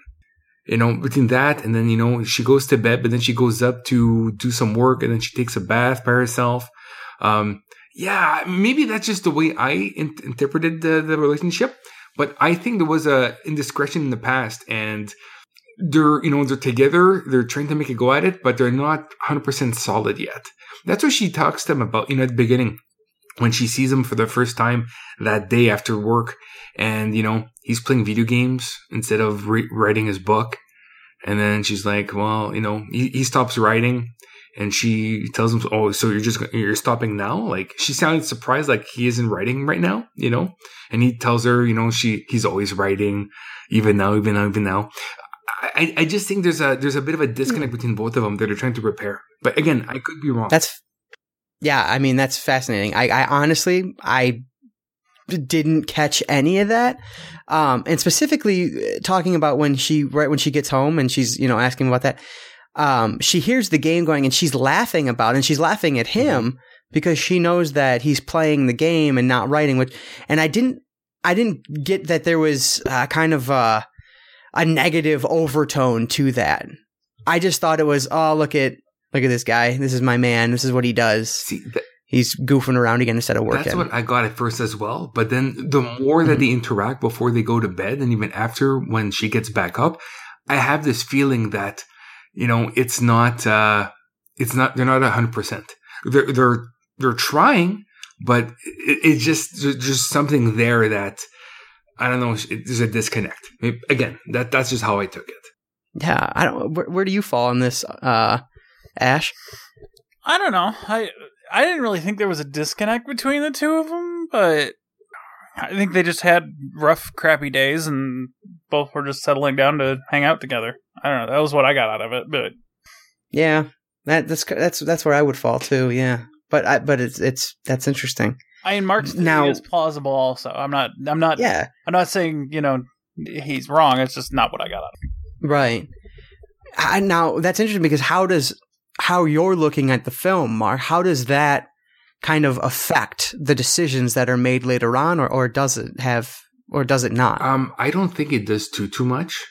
You know, between that and then, you know, she goes to bed, but then she goes up to do some work and then she takes a bath by herself. Um, yeah, maybe that's just the way I in- interpreted the, the relationship. But I think there was a indiscretion in the past and they're, you know, they're together. They're trying to make a go at it, but they're not 100% solid yet. That's what she talks to him about, you know, at the beginning when she sees him for the first time that day after work and, you know, he's playing video games instead of re- writing his book. And then she's like, well, you know, he, he stops writing and she tells him, "Oh, so you're just you're stopping now?" Like she sounded surprised, like he isn't writing right now, you know. And he tells her, you know, she he's always writing, even now, even now, even now. I, I just think there's a there's a bit of a disconnect between both of them that are trying to repair. But again, I could be wrong. That's yeah. I mean, that's fascinating. I, I honestly, I didn't catch any of that. Um, and specifically uh, talking about when she right when she gets home and she's you know asking about that. Um, she hears the game going and she's laughing about it and she's laughing at him because she knows that he's playing the game and not writing. Which and I didn't I didn't get that there was uh, kind of uh, a negative overtone to that. I just thought it was oh look at look at this guy this is my man this is what he does. See, th- He's goofing around again instead of working. That's what I got at first as well. But then the more that they interact before they go to bed and even after when she gets back up, I have this feeling that, you know, it's not, uh, it's not, they're not a hundred percent. They're, they're, they're trying, but it, it's just, there's just something there that, I don't know, it, there's a disconnect. Again, that, that's just how I took it. yeah, I don't. Where, where do you fall on this, uh, Ashe? I don't know. I I didn't really think there was a disconnect between the two of them, but I think they just had rough, crappy days, and both were just settling down to hang out together. I don't know. That was what I got out of it. But Yeah, that that's that's that's where I would fall too. Yeah, but I but it's it's that's interesting. I mean, Marc's Now- is plausible. Also, I'm not. I'm not. Yeah, I'm not saying you know he's wrong. It's just not what I got out of it. right. I, now that's interesting because how does how you're looking at the film, Mark? How does that kind of affect the decisions that are made later on, or or does it have or does it not? Um, I don't think it does too too much,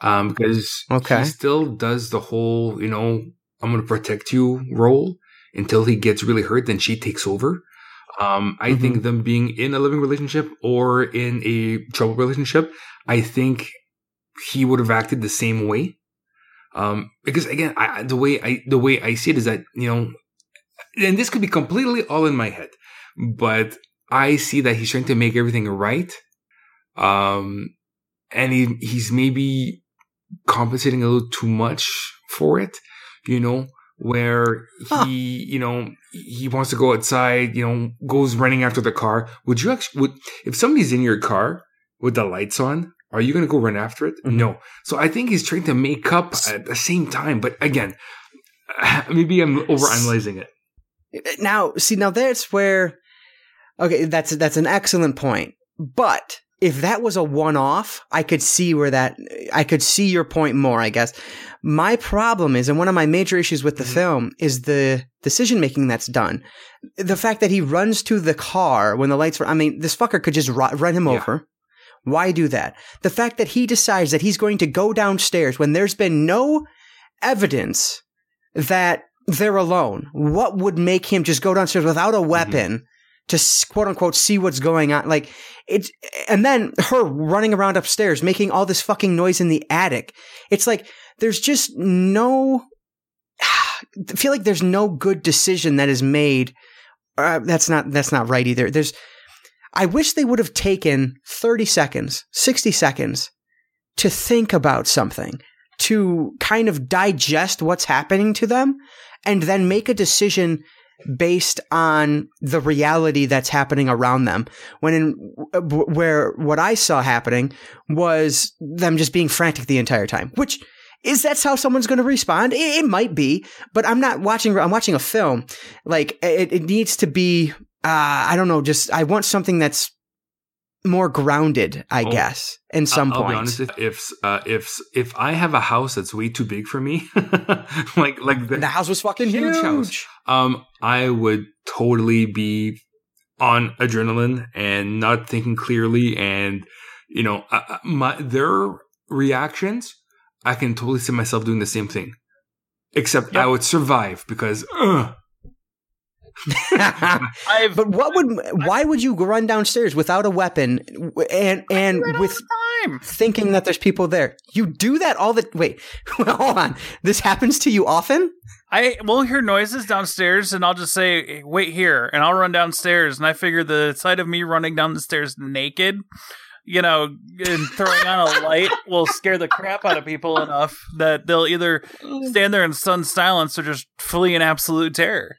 um, because Okay. he still does the whole, you know, I'm going to protect you role until he gets really hurt. Then she takes over. Um, I Mm-hmm. think them being in a living relationship or in a troubled relationship, I think he would have acted the same way. Um, because again, I, the way I the way I see it is that you know, and this could be completely all in my head, but I see that he's trying to make everything right. Um, and he he's maybe compensating a little too much for it, you know, where Huh. he, you know, he wants to go outside, you know, goes running after the car. Would you actually, would, if somebody's in your car with the lights on, are you going to go run after it? Mhm. No. So I think he's trying to make up at the same time. But again, maybe I'm overanalyzing it. now see now that's where okay that's that's an excellent point but if that was a one-off i could see where that i could see your point more i guess my problem is and one of my major issues with the Mhm. film is the decision making that's done the fact that he runs to the car when the lights were i mean this fucker could just ru- run him Yeah. over why do that the fact that he decides that he's going to go downstairs when there's been no evidence that they're alone. What would make him just go downstairs without a weapon to quote unquote see what's going on? Like it's, and then her running around upstairs making all this fucking noise in the attic. It's like there's just no. I feel like there's no good decision that is made. Uh, that's not that's not right either. There's. I wish they would have taken 30 seconds, 60 seconds to think about something, to kind of digest what's happening to them, and then make a decision based on the reality that's happening around them. When in where what I saw happening was them just being frantic the entire time, which is that's how someone's going to respond. It, it might be, but I'm not watching. I'm watching a film. Like it, it needs to be. Uh, I don't know. Just I want something that's more grounded. I Oh, guess in some I'll, points. honest. If if, uh, if if I have a house that's way too big for me, like like the house was fucking Huge huge. House. um, I would totally be on adrenaline and not thinking clearly, and you know, uh, uh, my their reactions, I can totally see myself doing the same thing, except I would survive because. Uh, I've but what would? Why would you run downstairs without a weapon and and with time. thinking that there's people there? You do that all the wait. Hold on. This happens to you often? I will hear noises downstairs, and I'll just say, "Wait here," and I'll run downstairs. And I figure the sight of me running down the stairs naked you know, and throwing on a light will scare the crap out of people enough that they'll either stand there in stunned silence or just flee in absolute terror.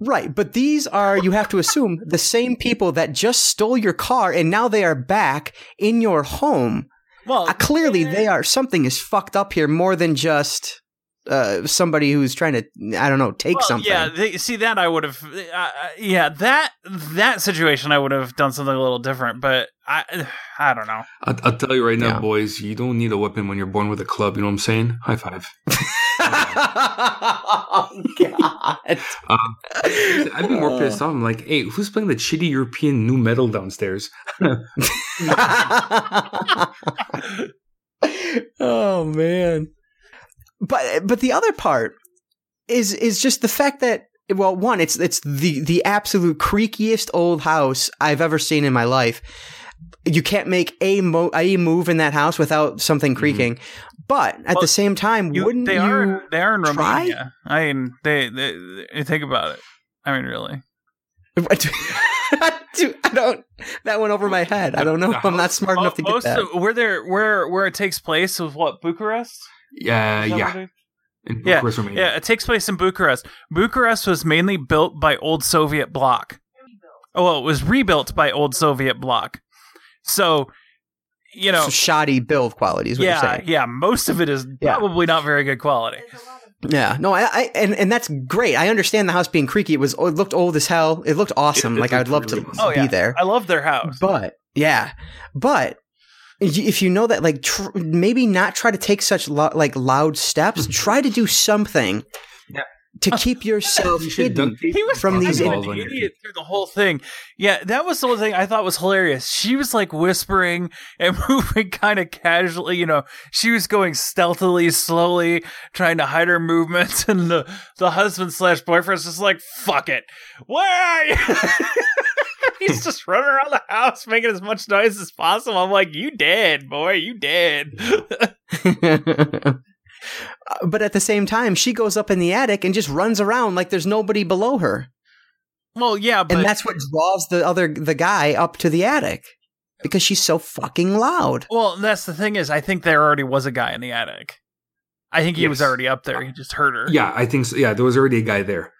Right, but these are, you have to assume, the same people that just stole your car and now they are back in your home. Well, Uh, clearly, they are, something is fucked up here more than just uh, somebody who's trying to, I don't know, take well, something. Yeah, they, see that I would have. Uh, uh, yeah, that that situation I would have done something a little different, but I I don't know. I'll, I'll tell you right now, Yeah. boys, you don't need a weapon when you're born with a club. You know what I'm saying? High five. oh, God. Um, I'd be more pissed off. I'm like, hey, who's playing the shitty European new metal downstairs? oh man. But but the other part is is just the fact that well one it's it's the the absolute creakiest old house I've ever seen in my life. You can't make a mo- a move in that house without something mm-hmm. creaking. But at Well, the same time, You, wouldn't they you are they are in try? Romania. I mean, they, they, they think about it. I mean, really. Dude, I don't. That went over my head. I don't know. I'm not smart enough to get that. of, where there where where it takes place is what Bucharest. Yeah, yeah. it- In Yeah, Bucharest, Romania. Yeah, it takes place in Bucharest. Bucharest was mainly built by old Soviet bloc. Oh, well, it was rebuilt by old Soviet bloc. So, you know, So shoddy build quality is what you're yeah, saying. yeah, most of it is Yeah. probably not very good quality. Yeah, no, I, I and and that's great. I understand the house being creaky. It was it looked old as hell. It looked awesome. It- it like I'd love looked to really Oh, be yeah. there. I love their house. But yeah, but y- if you know that, like, tr- maybe not try to take such lo- like loud steps. try to do something Yeah. to keep yourself You hidden. He was From these- of balls an idiot through the whole thing. Yeah, that was the one thing I thought was hilarious. She was like whispering and moving kind of casually. You know, she was going stealthily, slowly, trying to hide her movements, and the the husband slash boyfriend's just like, "Fuck it, where are you?" He's just running around the house making as much noise as possible. I'm like, "You dead, boy? You dead?" Uh, but at the same time, she goes up in the attic and just runs around like there's nobody below her, well, yeah, but and that's what draws the other the guy up to the attic because she's so fucking loud. Well, that's the thing is, I think there already was a guy in the attic. I think he was already up there. He just heard her. Yeah, I think so. Yeah, there was already a guy there.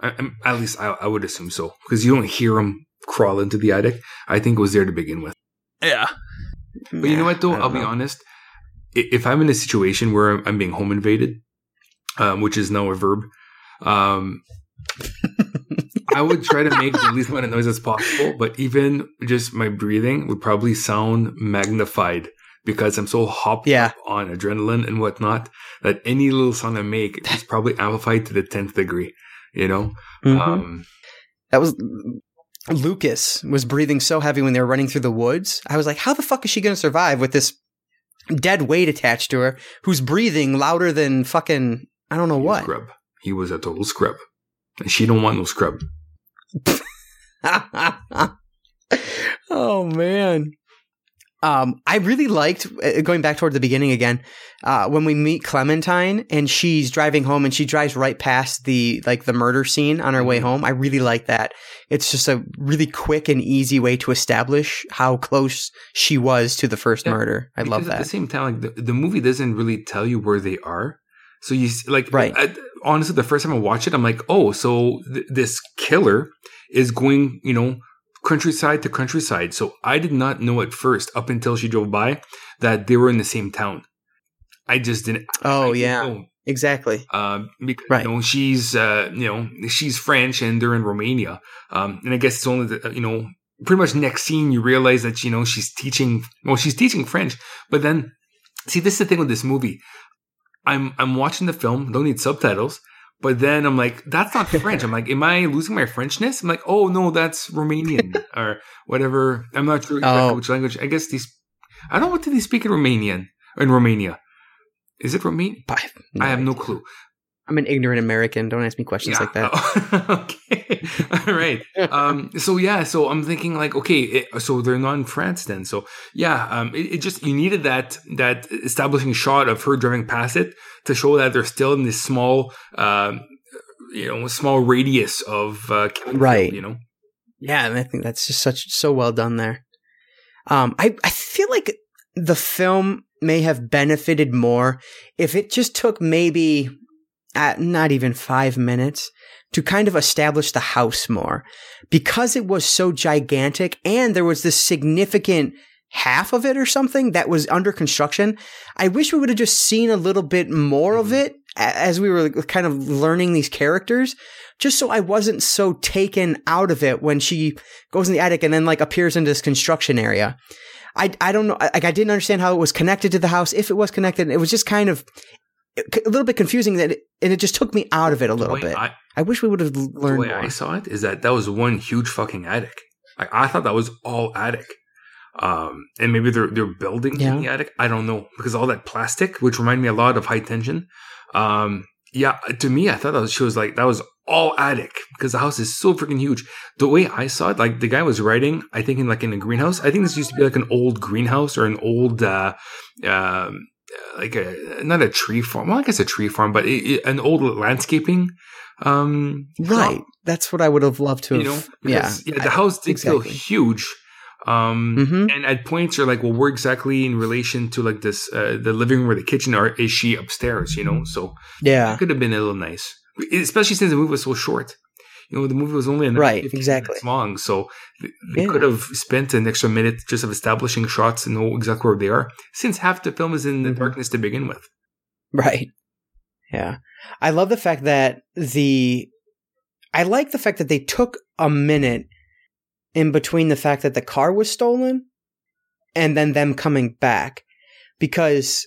I, I'm- at least I, I would assume so because you don't hear him crawl into the attic. I think was there to begin with. Yeah. But you know what, though? I don't I'll be honest. If I'm in a situation where I'm being home invaded, um, which is now a verb, um, I would try to make the least amount of noise as possible. But even just my breathing would probably sound magnified because I'm so hopped Yeah. up on adrenaline and whatnot that any little sound I make is probably amplified to the tenth degree. You know, Mhm. um, That was Lucas was breathing so heavy when they were running through the woods. I was like, how the fuck is she going to survive with this dead weight attached to her who's breathing louder than fucking I don't know he what. scrub. He was a total scrub, and she don't want no scrub. oh man. Um, I really liked uh, going back toward the beginning again. Uh, when we meet Clementine and she's driving home and she drives right past the like the murder scene on her way Mhm. home. I really like that. It's just a really quick and easy way to establish how close she was to the first Yeah, murder. I love Because At the same time, like the, the movie doesn't really tell you where they are. So you like, Right. I, honestly, the first time I watched it, I'm like, oh, so th- this killer is going, you know, countryside to countryside. So I did not know at first, up until she drove by, that they were in the same town. I just didn't. Oh didn't yeah, know. exactly. Um, because Right. you know she's uh, you know she's French and they're in Romania. Um, and I guess it's only the, you know pretty much next scene you realize that you know she's teaching well she's teaching French. But then see this is the thing with this movie. I'm I'm watching the film, don't need subtitles. But then I'm like, that's not French. I'm like, am I losing my Frenchness? I'm like, oh no, that's Romanian or whatever. I'm not sure exactly Oh. which language. I guess these. I don't know what do they speak in Romanian in Romania. Is it Romanian? I I have no clue. I'm an ignorant American. Don't ask me questions like that. Oh, okay. All right. Um, so yeah, so I'm thinking like, okay, it, so they're not in France then. So yeah, um, it, it just you needed that that establishing shot of her driving past it to show that they're still in this small, um, you know, small radius of uh, killing field, Right. You know. Yeah, and I think that's just such so well done there. Um, I, I feel like the film may have benefited more if it just took maybe at not even five minutes to kind of establish the house more because it was so gigantic and there was this significant half of it or something that was under construction. I wish we would have just seen a little bit more of mm-hmm. it as we were kind of learning these characters, just so I wasn't so taken out of it when she goes in the attic and then like appears in this construction area. I, I don't know. Like I didn't understand how it was connected to the house. If it was connected, it was just kind of a little bit confusing that, it, and it just took me out of it a little bit. I, I, wish we would have learned. The way more. I saw it is that that was one huge fucking attic. Like I thought that was all attic. Um, and maybe they're they're building yeah. in the attic. I don't know because all that plastic, which reminded me a lot of high tension. Um, yeah, to me, I thought that was, she was like that was all attic because the house is so freaking huge. The way I saw it, like the guy was writing, I think in like in a greenhouse. I think this used to be like an old greenhouse or an old, uh, um, like a not a tree farm. Well, I guess a tree farm, but it, it, an old landscaping. Um, right. Farm. That's what I would have loved to. Have, you know, because, yeah, yeah. The house did exactly. feel huge. Um, mm-hmm. and at points you're like, well, where exactly in relation to like this, uh, the living room or the kitchen, or is she upstairs? You know, so yeah, it could have been a little nice especially since the movie was so short. You know, the movie was only an right, exactly long, so they yeah. could have spent an extra minute just of establishing shots and know exactly where they are. Since half the film is in the mm-hmm. darkness to begin with, right? Yeah, I love the fact that the I like the fact that they took a minute in between the fact that the car was stolen and then them coming back because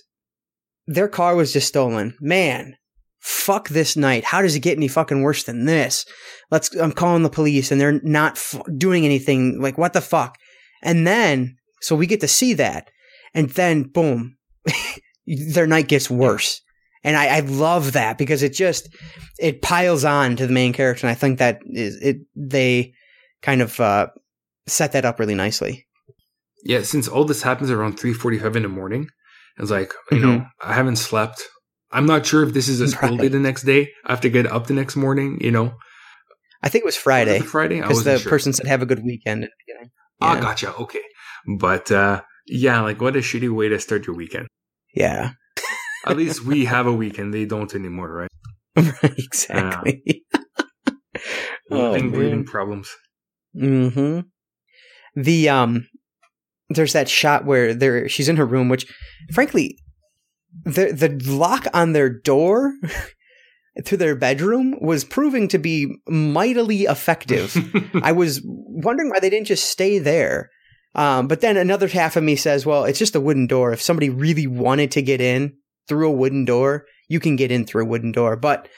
their car was just stolen. Man, fuck this night. How does it get any fucking worse than this? Let's, I'm calling the police and they're not f- doing anything. Like, what the fuck? And then, so we get to see that. And then, boom, their night gets worse. And I, I, love that because it just, it piles on to the main character. And I think that is, it, they kind of, uh, set that up really nicely. Yeah. Since all this happens around 3.45 in the morning, it's like, you mm-hmm. know, I haven't slept. I'm not sure if this is a school day the next day. I have to get up the next morning, you know. I think it was Friday. Was Friday? Because the sure. person said have a good weekend at the beginning. Ah, gotcha. Okay. But uh, yeah, like what a shitty way to start your weekend. Yeah. at least we have a weekend. They don't anymore, right? right exactly. Uh, oh, breathing problems. Mm-hmm. The um there's that shot where there she's in her room, which frankly the the lock on their door to their bedroom was proving to be mightily effective. I was wondering why they didn't just stay there. Um, but then another half of me says, well, it's just a wooden door. If somebody really wanted to get in through a wooden door, you can get in through a wooden door. But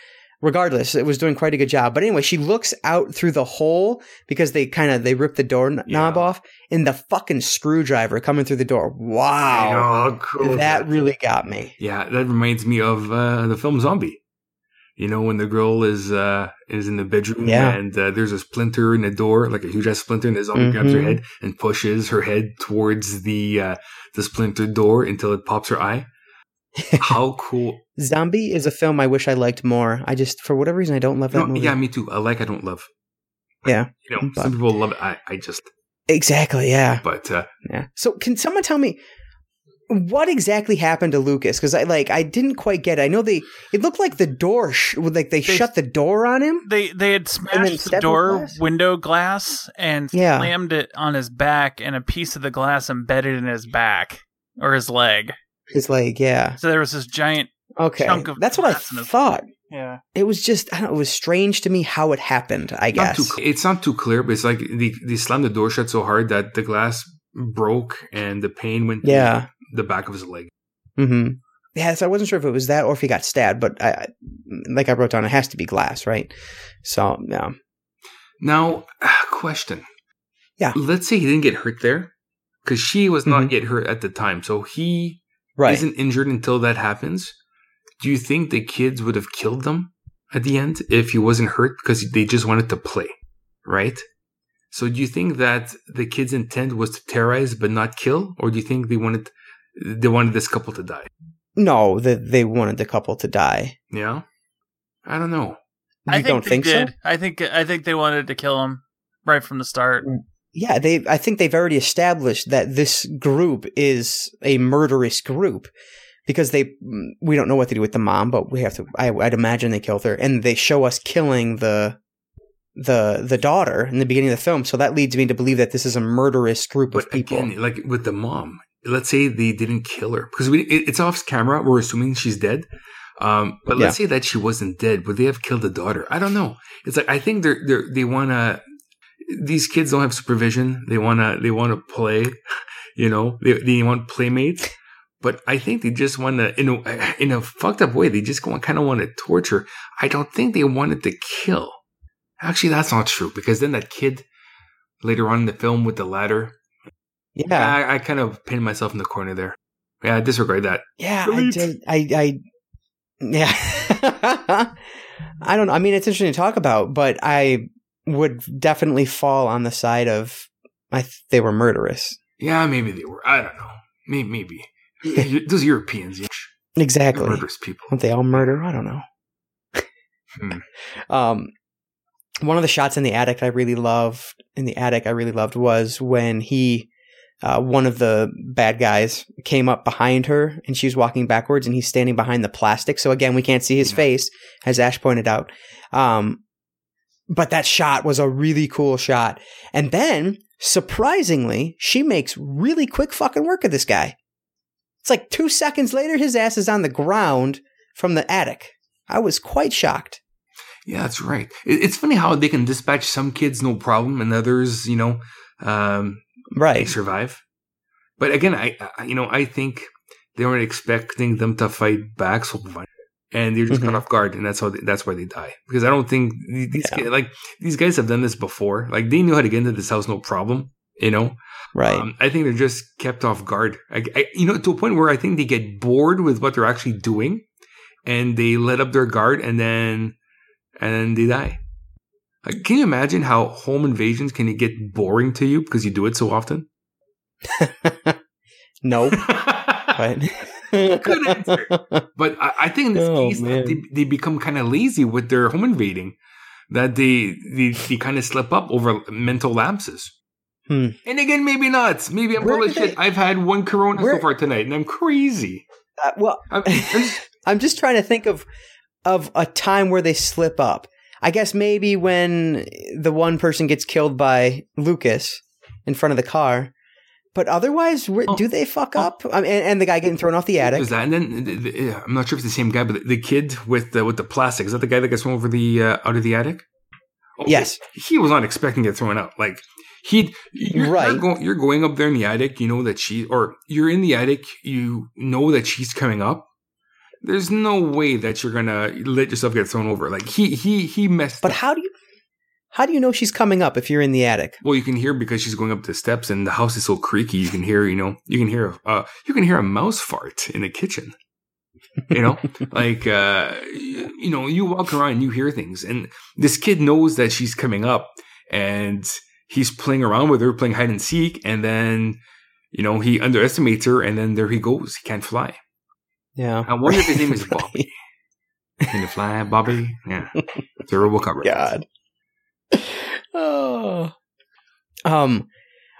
regardless, it was doing quite a good job. But anyway, she looks out through the hole because they kind of they ripped the door knob yeah. off and the fucking screwdriver coming through the door. Wow. Know, cool that really got me. Yeah, that reminds me of uh, the film Zombie. You know, when the girl is uh, is in the bedroom yeah. and uh, there's a splinter in the door, like a huge ass splinter, and the zombie mm-hmm. grabs her mm-hmm. head and pushes her head towards the uh, the splintered door until it pops her eye. How cool! Zombie is a film I wish I liked more. I just, for whatever reason, I don't love that no, movie. Yeah, me too. I like, I don't love. Yeah, you know, but. some people love it. I, I just Exactly. Yeah. But uh, yeah. So can someone tell me what exactly happened to Lucas? Because I like I didn't quite get. it. I know they. It looked like the door, sh- like they, they, shut the door on him. They they had smashed the door glass? window glass and yeah. slammed it on his back, and a piece of the glass embedded in his back or his leg. His leg, yeah. So there was this giant. Okay, chunk of. that's what I thought. Yeah. It was just, I don't know, it was strange to me how it happened, I guess. Not too, it's not too clear, but it's like they, they slammed the door shut so hard that the glass broke and the pain went yeah. the back of his leg. Mm-hmm. Yeah, so I wasn't sure if it was that or if he got stabbed, but I, like I wrote down, it has to be glass, right? So, yeah. Now, question. Yeah. Let's say he didn't get hurt there because she was not mm-hmm. yet hurt at the time. So he right. isn't injured until that happens do you think the kids would have killed them at the end if he wasn't hurt because they just wanted to play, right? So do you think that the kids' intent was to terrorize but not kill, or do you think they wanted they wanted this couple to die? No, that they wanted the couple to die. Yeah, I don't know. You I think don't think did. so? I think I think they wanted to kill him right from the start. Mm. Yeah, they. I think they've already established that this group is a murderous group because they. We don't know what to do with the mom, but we have to. I, I'd imagine they killed her, and they show us killing the the the daughter in the beginning of the film. So that leads me to believe that this is a murderous group But of people. again, like with the mom, let's say they didn't kill her because we it, it's off camera. We're assuming she's dead. Um, but let's say that she wasn't dead. Would they have killed the daughter? I don't know. It's like I think they're they they want to. These kids don't have supervision. They wanna they wanna play. You know, they they want playmates. But I think they just want to, in a in a fucked up way, they just kind of want to torture. I don't think they wanted to kill. Actually, that's not true because then that kid later on in the film with the ladder, yeah, I, I kind of pinned myself in the corner there. Yeah, I disregard that. Yeah, Delete. I did. I, I, yeah. I don't know. I mean, it's interesting to talk about, but I would definitely fall on the side of I th- they were murderous. Yeah, maybe they were. I don't know. Maybe, maybe. Those Europeans, Exactly. murderous people. Don't they all murder? I don't know. Hmm. Um, one of the shots in the attic I really loved in the attic I really loved was when he, uh, one of the bad guys came up behind her and she was walking backwards and he's standing behind the plastic. So again, we can't see his Yeah. face, as Ashe pointed out. Um, but that shot was a really cool shot. And then, surprisingly, she makes really quick fucking work of this guy. It's like two seconds later, his ass is on the ground from the attic. I was quite shocked. Yeah, that's right. It's funny how they can dispatch some kids no problem and others, you know, um, they Right. survive. But again, I, I you know I think they weren't expecting them to fight back so. And they're just Mhm. caught off guard, and that's how they, that's why they die. Because I don't think these Yeah. kids, like these guys have done this before. Like they knew how to get into this house, no problem. You know, Right. Um, I think they're just kept off guard. I, I, you know, to a point where I think they get bored with what they're actually doing, and they let up their guard, and then and then they die. Like, can you imagine how home invasions can get boring to you because you do it so often? no. But Good answer. But I, I think in this Oh, case, man. they, they become kind of lazy with their home invading. That they they, they kind of slip up over mental lapses. Hmm. And again, maybe not. Maybe I'm Where full of do they- shit. I've had one Corona Where- so far tonight, and I'm crazy. Uh, well, I'm, I'm just, I'm just trying to think of of a time where they slip up. I guess maybe when the one person gets killed by Lucas in front of the car. But otherwise, Oh. do they fuck up? I mean, and, the guy getting thrown off the attic. there's that, and then the, the, I'm not sure if it's the same guy, but the, kid with the with the plastic is that the guy that gets thrown over the uh, out of the attic? Okay. Yes. he was not expecting to get thrown out. Like he, you're, Right. You're, go, you're going up there in the attic. You know that she, or you're in the attic. You know that she's coming up. There's no way that you're gonna let yourself get thrown over. Like he, he, he messed. But up. how do you how do you know she's coming up if you're in the attic? Well, you can hear because she's going up the steps, and the house is so creaky. You can hear, you know, you can hear, uh, you can hear a mouse fart in the kitchen. You know, like, uh, you, know, you walk around, and you hear things, and this kid knows that she's coming up, and he's playing around with her, playing hide and seek, and then, you know, he underestimates her, and then there he goes. He can't fly. Yeah. I wonder if his name is Bobby. Can you fly, Bobby? Yeah, terrible reference. God. Oh. Um,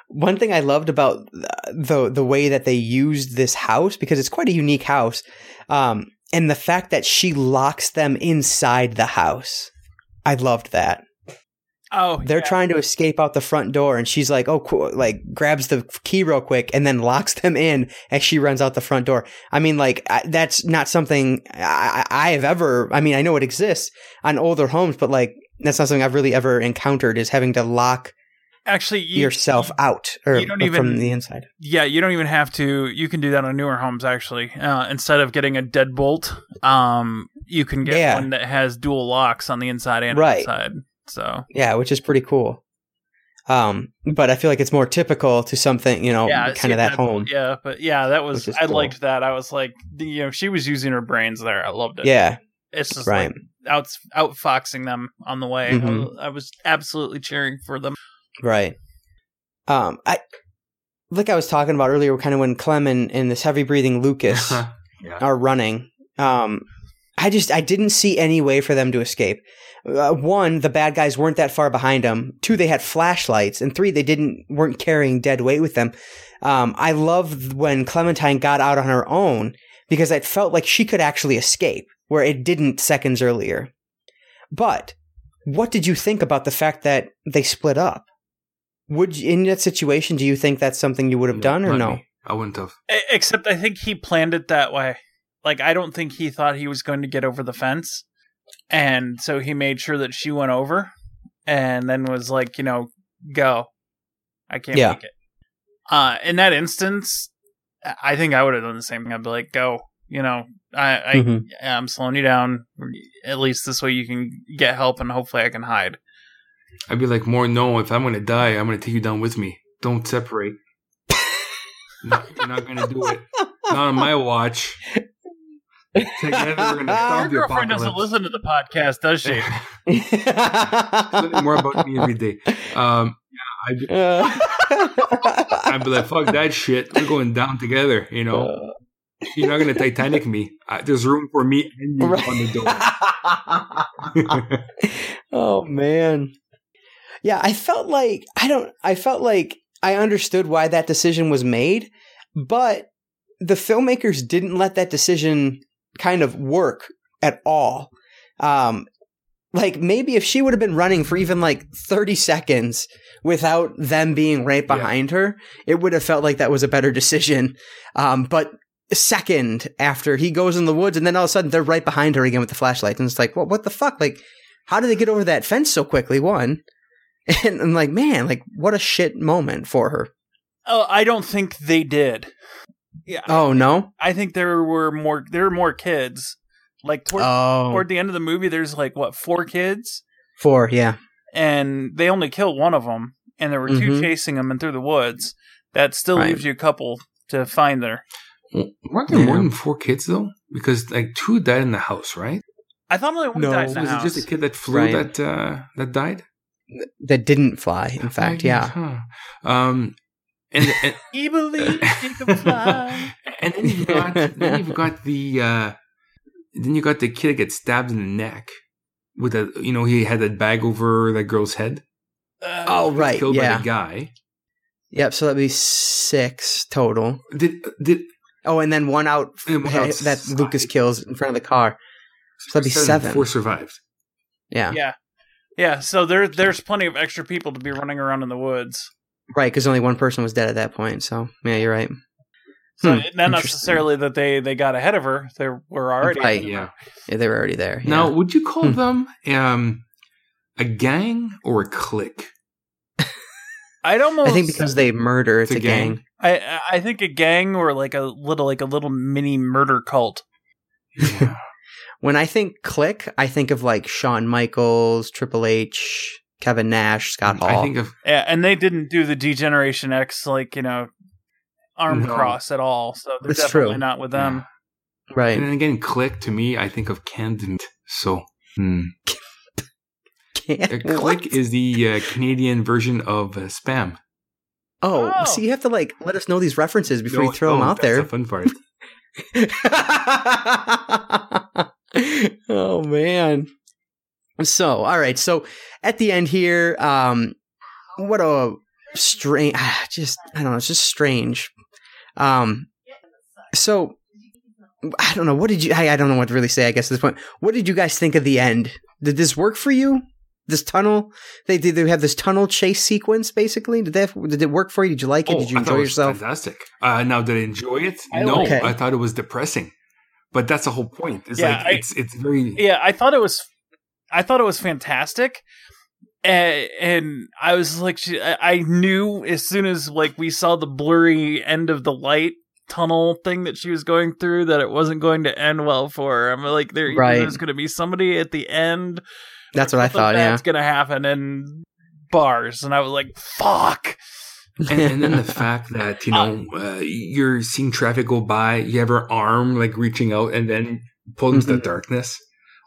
one thing I loved about the the way that they used this house because it's quite a unique house, um, and the fact that she locks them inside the house. I loved that. Oh, They're yeah. trying to escape out the front door, and she's like, "Oh, cool!" Like grabs the key real quick, and then locks them in as she runs out the front door. I mean, like I, that's not something I, I I have ever. I mean, I know it exists on older homes, but like that's not something I've really ever encountered. Is having to lock actually you, yourself out or you don't or from the inside. Yeah, you don't even have to. You can do that on newer homes actually. Uh, instead of getting a deadbolt, um, you can get Yeah. one that has dual locks on the inside and Right. outside. So Yeah, which is pretty cool. Um, but I feel like it's more typical to something you know, yeah, kind of that deadbolt, home. Yeah, but yeah, that was I cool. liked that. I was like, you know, she was using her brains there. I loved it. Yeah, it's just right. like out outfoxing them on the way. I Mhm. was- I was absolutely cheering for them. Right. Um, I like I was talking about earlier, kind of when Clem and, and this heavy breathing Lucas yeah. are running. Um, I just I didn't see any way for them to escape. Uh, one, the bad guys weren't that far behind them. Two, they had flashlights, and three, they didn't weren't carrying dead weight with them. Um, I loved when Clementine got out on her own because it felt like she could actually escape, where it didn't seconds earlier. But what did you think about the fact that they split up? Would you, in that situation, do you think that's something you would have done or Not no? me. I wouldn't have. Except I think he planned it that way. Like I don't think he thought he was going to get over the fence, and so he made sure that she went over, and then was like, you know, go. I can't Yeah. make it. Uh, in that instance, I think I would have done the same thing. I'd be like, go. You know, I, I Mhm. I'm slowing you down. At least this way you can get help, and hopefully I can hide. I'd be like, more no, if I'm going to die, I'm going to take you down with me. Don't separate. no, you're not going to do it. Not on my watch. Together, we're going to Your stop the girlfriend doesn't listen to the podcast, does she? More about me every day. Um, yeah, I'd be, I'd be like, fuck that shit. We're going down together, you know? You're not going to Titanic me. Uh, there's room for me and you on the door. oh man. Yeah, I felt like I don't I felt like I understood why that decision was made, but the filmmakers didn't let that decision kind of work at all. Um like maybe if she would have been running for even like 30 seconds without them being right Yeah. behind her, it would have felt like that was a better decision. Um but second after he goes in the woods and then all of a sudden they're right behind her again with the flashlights and it's like, what what the fuck? Like how did they get over that fence so quickly? One. And I'm like, man, like what a shit moment for her. Oh, I don't think they did. Yeah, Oh no. I think there were more. There were more kids. Like toward, Oh. toward the end of the movie, there's like what four kids, Four, yeah. and they only kill one of them, and there were 2 Mhm. chasing them and through the woods. That still Right. leaves you a couple to find there. Weren't there more than four kids, though? Because, like, two died in the house, right? I thought only one No. died in the Was house. it just a kid that flew Right. that uh, that died? That didn't fly, in fact, yeah. Huh. Um, and, and He believes he can fly. and then you've got then you've got the uh, then you got the kid that gets stabbed in the neck with a you know he had that bag over that girl's head. Uh, Oh right, killed by yeah. the guy. Yep, so that'd be six total. Did did Oh, and then one out And one that outside. Lucas kills in front of the car. So that'd be seven. Four survived. Yeah. yeah, yeah. So there, there's plenty of extra people to be running around in the woods. Right, because only one person was dead at that point. So yeah, you're right. So Hmm, not necessarily that they they got ahead of her. They were already Right. ahead of her. Yeah. Yeah, they were already there. yeah. Now, would you call Hmm. them um, a gang or a clique? I'd almost. I think because they murder, it's, It's a gang. I I think a gang or like a little like a little mini murder cult. Yeah. When I think click, I think of like Shawn Michaels, Triple H, Kevin Nash, Scott Hall. I think of Yeah, and they didn't do the D-Generation X like you know arm No. cross at all. So they're That's definitely true. not with them. right. and then again, click to me, I think of Candid. So, hmm. A What? clique is the uh, Canadian version of uh, spam. Oh, Oh. so you have to like let us know these references before No, you throw no, them out that's there. The fun part. oh man. So, all right. So at the end here, um, what a strange, just I don't know, it's just strange. Um, so I don't know. What did you? I, I don't know what to really say. I guess at this point, what did you guys think of the end? Did this work for you? This tunnel? They did. They have this tunnel chase sequence. Basically, did that? Did it work for you? Did you like it? Oh, did you I enjoy it was yourself? Fantastic. Uh, now, did I enjoy it? I no, like it. I thought it was depressing. But that's the whole point. It's Yeah, like I- it's it's very Yeah, I thought it was, I thought it was fantastic, and, and I was like, I I knew as soon as like we saw the blurry end of the light tunnel thing that she was going through that it wasn't going to end well for her. I'm like, there, Right. there's going to be somebody at the end. That's what I something thought. Yeah. That's going to happen in bars, and I was like, fuck. and, and then the fact that you know uh, you're seeing traffic go by, you have her arm like reaching out and then pulled into the Mhm. darkness.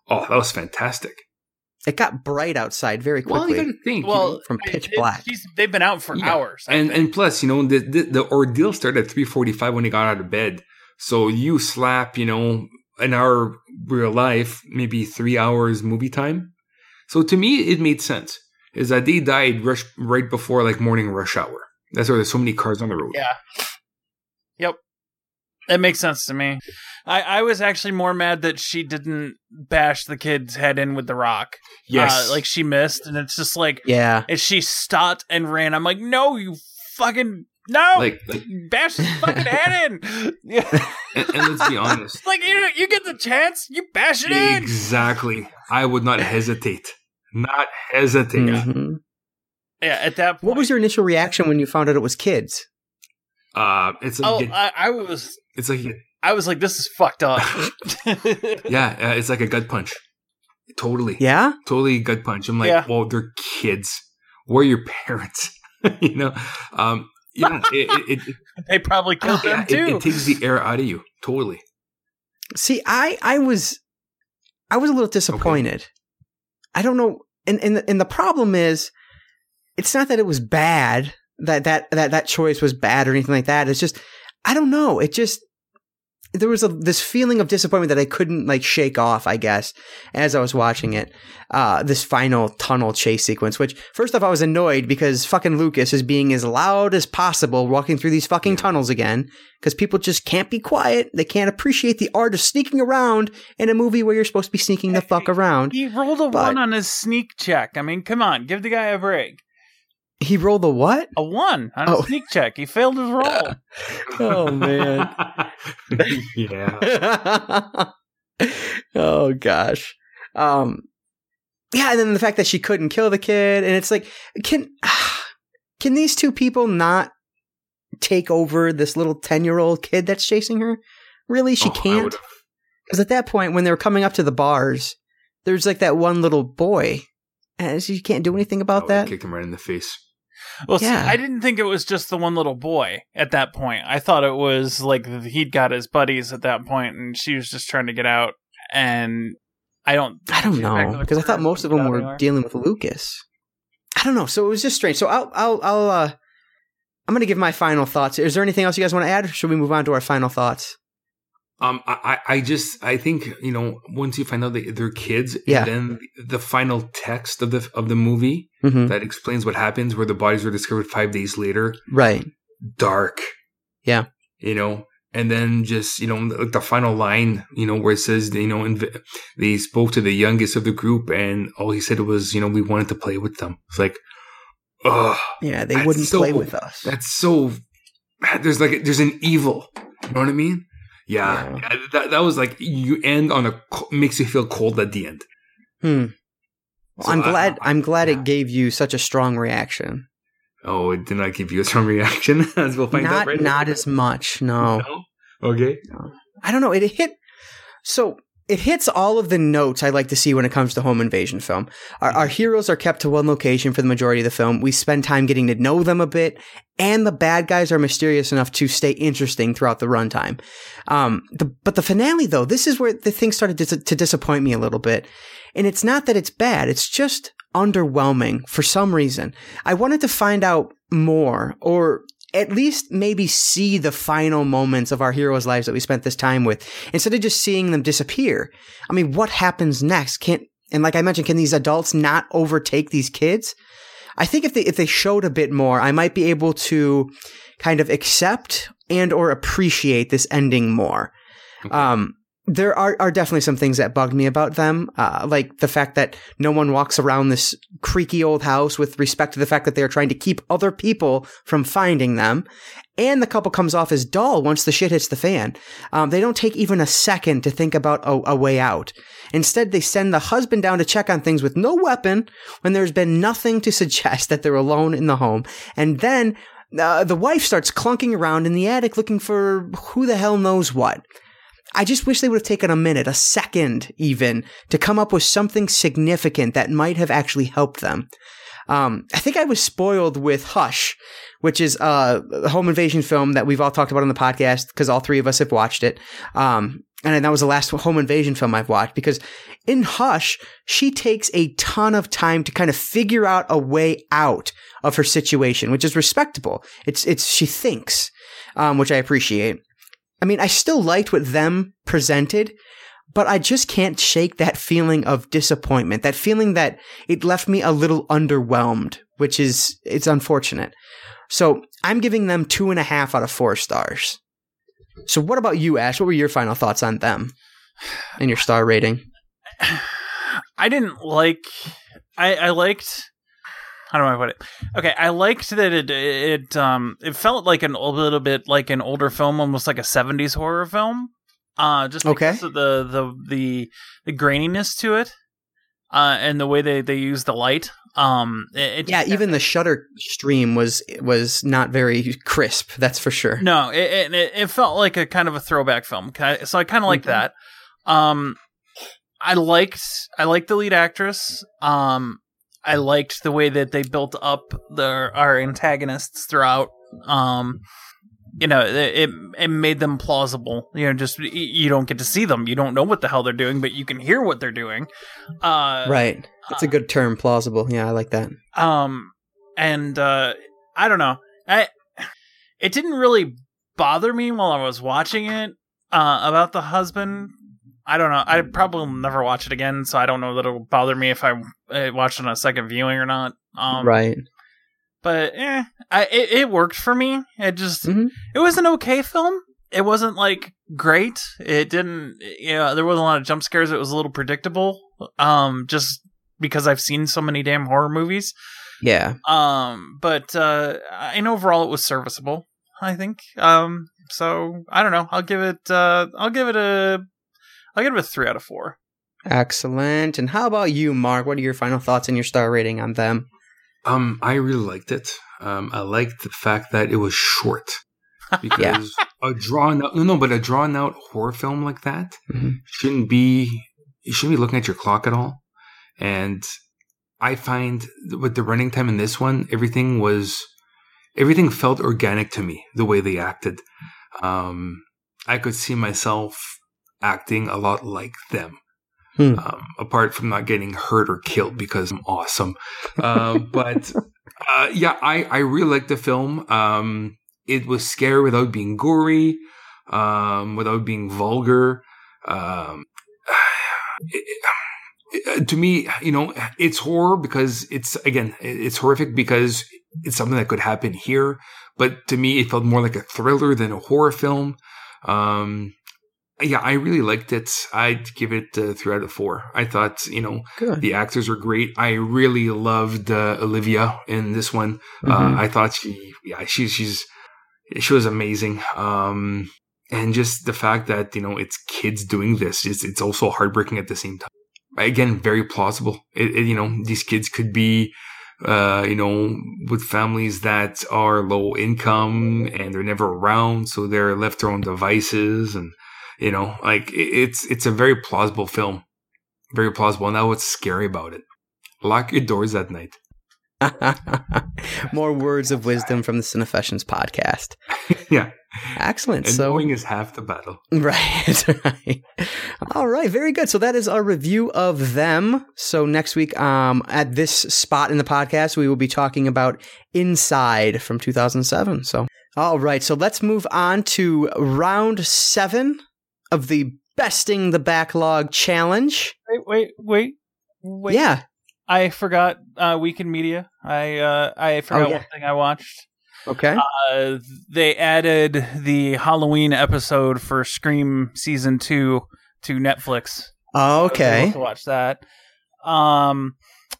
Oh, that was fantastic. It got bright outside very Well, quickly. you got to think. you Well, know, from pitch it- black. she's- they've been out for Yeah. hours, I and think. and plus, you know, the, the the ordeal started at three forty five when he got out of bed. So you slap, you know, in our real life, maybe three hours movie time. So to me, it made sense. Is that they died rush, right before like morning rush hour. That's why there's so many cars on the road. Yeah. Yep. It makes sense to me. I, I was actually more mad that she didn't bash the kid's head in with the rock. Yes. Uh, like she missed, and it's just like, Yeah. and she stopped and ran. I'm like, no, you fucking no, like, like bash his fucking head in. Yeah. and, and let's be honest. like you, you get the chance, you bash it in. Exactly. I would not hesitate. Not hesitate. Mhm. Yeah, at that point. What was your initial reaction when you found out it was kids? Uh, it's like Oh, I, I was, it's like I was like, this is fucked up. yeah, uh, it's like a gut punch. Totally, Yeah? totally gut punch. I'm like, Yeah. well, they're kids. Where are your parents? you know, um, yeah, it, it, it, they probably killed yeah, them it, too. it takes the air out of you. Totally. See, I I was I was a little disappointed. I don't know and and the, and the problem is it's not that it was bad that that that that choice was bad or anything like that. It's just I don't know. It just there was a this feeling of disappointment that I couldn't like shake off, I guess, as I was watching it. Uh this final tunnel chase sequence, which first off I was annoyed because fucking Lucas is being as loud as possible walking through these fucking tunnels again because people just can't be quiet. They can't appreciate the art of sneaking around in a movie where you're supposed to be sneaking the fuck around. he rolled a But- one on his sneak check. I mean, come on, give the guy a break. He rolled a what? A one on Oh. his sneak check. He failed his roll. Oh man. yeah. oh gosh. Um yeah, and then the fact that she couldn't kill the kid and it's like can can these two people not take over this little 10-year-old kid that's chasing her? Really? She Oh, can't? Cuz at that point when they were coming up to the bars, there's like that one little boy and she can't do anything I about would've that. Kick him right in the face. Well, see, I didn't think it was just the one little boy at that point. I thought it was like he'd got his buddies at that point, and she was just trying to get out. And I don't, I don't she's back to know because I thought most of them were anywhere. dealing with Lucas. I don't know, so it was just strange. So I'll I'll I'll uh I'm gonna give my final thoughts. Is there anything else you guys want to add? Or should we move on to our final thoughts? Um, I, I just I think you know once you find out that they're kids, Yeah. and then the final text of the of the movie Mm-hmm. that explains what happens, where the bodies were discovered five days later, Right. dark. Yeah. you know, and then just you know like the final line, you know, where it says you know inv- they spoke to the youngest of the group, and all he said was you know we wanted to play with them. It's like, oh, Yeah, they wouldn't so- play with us. that's so. There's like there's an evil. You know what I mean? Yeah, Yeah. that that was like you end on a makes you feel cold at the end. Hmm. Well, So I'm glad. I- I'm glad yeah. it gave you such a strong reaction. Oh, it did not give you a strong reaction, as we'll find out. Not Right not as much. No. No? Okay. I don't know. It hit. So it hits all of the notes I like to see when it comes to home invasion film. Our, our heroes are kept to one location for the majority of the film. We spend time getting to know them a bit, and the bad guys are mysterious enough to stay interesting throughout the runtime. Um, the, but the finale, though, this is where the thing started dis- to disappoint me a little bit. And it's not that it's bad; it's just underwhelming for some reason. I wanted to find out more, or at least maybe see the final moments of our heroes' lives that we spent this time with, instead of just seeing them disappear. I mean, what happens next? Can't and like I mentioned, can these adults not overtake these kids? I think if they if they showed a bit more, I might be able to kind of accept and or appreciate this ending more. Okay. Um, there are, are definitely some things that bugged me about them, uh, like the fact that no one walks around this creaky old house with respect to the fact that they are trying to keep other people from finding them. And the couple comes off as dull once the shit hits the fan. Um, they don't take even a second to think about a, a way out. Instead, they send the husband down to check on things with no weapon when there's been nothing to suggest that they're alone in the home. And then uh, the wife starts clunking around in the attic looking for who the hell knows what. I just wish they would have taken a minute, a second even, to come up with something significant that might have actually helped them. Um, I think I was spoiled with Hush, which is a home invasion film that we've all talked about on the podcast because all three of us have watched it. Um, and that was the last home invasion film I've watched because in Hush, she takes a ton of time to kind of figure out a way out of her situation, which is respectable. It's, it's, she thinks, um, which I appreciate. I mean, I still liked what them presented, but I just can't shake that feeling of disappointment, that feeling that it left me a little underwhelmed, which is, it's unfortunate. So I'm giving them two and a half out of four stars. So what about you, Ashe? What were your final thoughts on them and your star rating? I didn't like. I I liked. How do I put it? Okay, I liked that it it um it felt like an a little bit like an older film, almost like a '70s horror film. Uh, just because Okay. of the the the the graininess to it, uh, and the way they they use the light. Um, it, it Yeah, even the Shudder stream was was not very crisp. That's for sure. No, it, it it felt like a kind of a throwback film. So I kind of like Mhm. that. Um, I liked I liked the lead actress. Um, I liked the way that they built up their our antagonists throughout. Um, you know, it it, it made them plausible. You know, just you don't get to see them, you don't know what the hell they're doing, but you can hear what they're doing. Uh, Right. That's a good term, plausible. Yeah, I like that. um, and uh, I don't know. I it didn't really bother me while I was watching it uh, about the husband. I don't know. I probably will never watch it again, so I don't know that it'll bother me if I uh, watch it on a second viewing or not. Um, right. But eh, I it, it worked for me. It just Mhm. it was an okay film. It wasn't like great. It didn't. You know, there wasn't a lot of jump scares. It was a little predictable. Um, just because I've seen so many damn horror movies. Yeah. Um, but uh, and overall, it was serviceable. I think. Um, so I don't know. I'll give it. Uh, I'll give it a. I'll give it a three out of four. Excellent. And how about you, Marc? What are your final thoughts and your star rating on them? Um, I really liked it. Um, I liked the fact that it was short because a drawn out no, no, but a drawn out horror film like that Mhm. shouldn't be. You shouldn't be looking at your clock at all. And I find with the running time in this one, everything was everything felt organic to me. The way they acted, um, I could see myself acting a lot like them. Hmm. Um, apart from not getting hurt or killed because I'm awesome. Uh, but uh, yeah, I, I really liked the film. Um, it was scary without being gory, um, without being vulgar. Um, it- it- to me, you know, it's horror because it's again, it's horrific because it's something that could happen here. But to me, it felt more like a thriller than a horror film. Um, yeah, I really liked it. I'd give it uh, three out of four. I thought, you know, Good. the actors are great. I really loved uh, Olivia in this one. Mhm. Uh, I thought she, yeah, she, she's, she was amazing. Um, and just the fact that you know it's kids doing this, it's it's also heartbreaking at the same time. Again, very plausible. It, it, you know, these kids could be, uh, you know, with families that are low income and they're never around, so they're left their own devices, and you know, like it's it's a very plausible film, very plausible. And that's what's scary about it. Lock your doors at night. More words of wisdom from the Cinefessions podcast. yeah, Excellent. and so knowing is half the battle. Right, right. All right, very good. So that is our review of them. So next week, um, at this spot in the podcast, we will be talking about Inside from 2007. So, all right. So let's move on to round seven of the Besting the Backlog Challenge. Wait, wait, wait, wait. Yeah. I forgot uh, Weekend Media. I uh, I forgot yeah. one thing I watched. Okay. Uh, they added the Halloween episode for Scream season two to Netflix. I was able okay. to watch that. Um,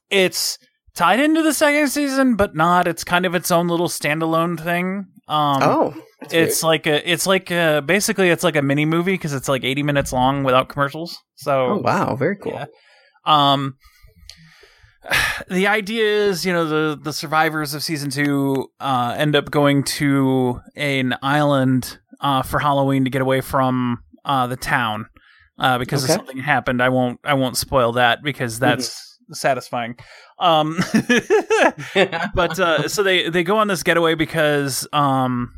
it's tied into the second season, but not. It's kind of its own little standalone thing. Um, Oh. it's like a, it's like a, basically it's like a mini movie because it's like eighty minutes long without commercials. So. Oh, wow. Very cool. yeah. Um, the idea is, you know, the the survivors of season two uh, end up going to an island uh, for Halloween to get away from uh, the town uh, because Okay. of something happened. I won't I won't spoil that because that's satisfying. Um, but uh, so they they go on this getaway because um,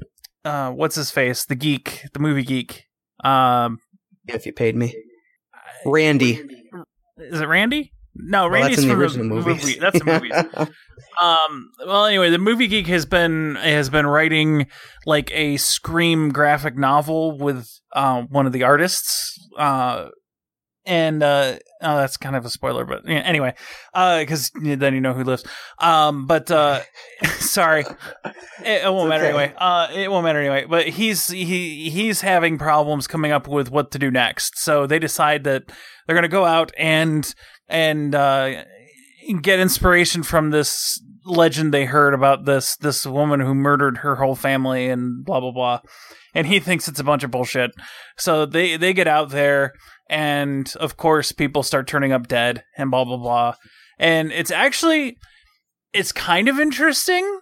uh, what's his face, the geek, the movie geek. Um, if you paid me. Randy. is it Randy? No, Well, Randy's that's in the from original movies. movie. That's the movies. um. Well, anyway, the movie geek has been has been writing like a Scream graphic novel with uh, one of the artists. Uh, and uh, oh, that's kind of a spoiler, but yeah, anyway, because then you know who lives. Um, but uh, sorry, it, it won't matter okay. anyway. Uh, it won't matter anyway. But he's he he's having problems coming up with what to do next, so they decide that they're gonna go out and and uh, get inspiration from this legend they heard about this this woman who murdered her whole family and blah blah blah and he thinks it's a bunch of bullshit so they they get out there and of course people start turning up dead and blah blah blah. And it's actually it's kind of interesting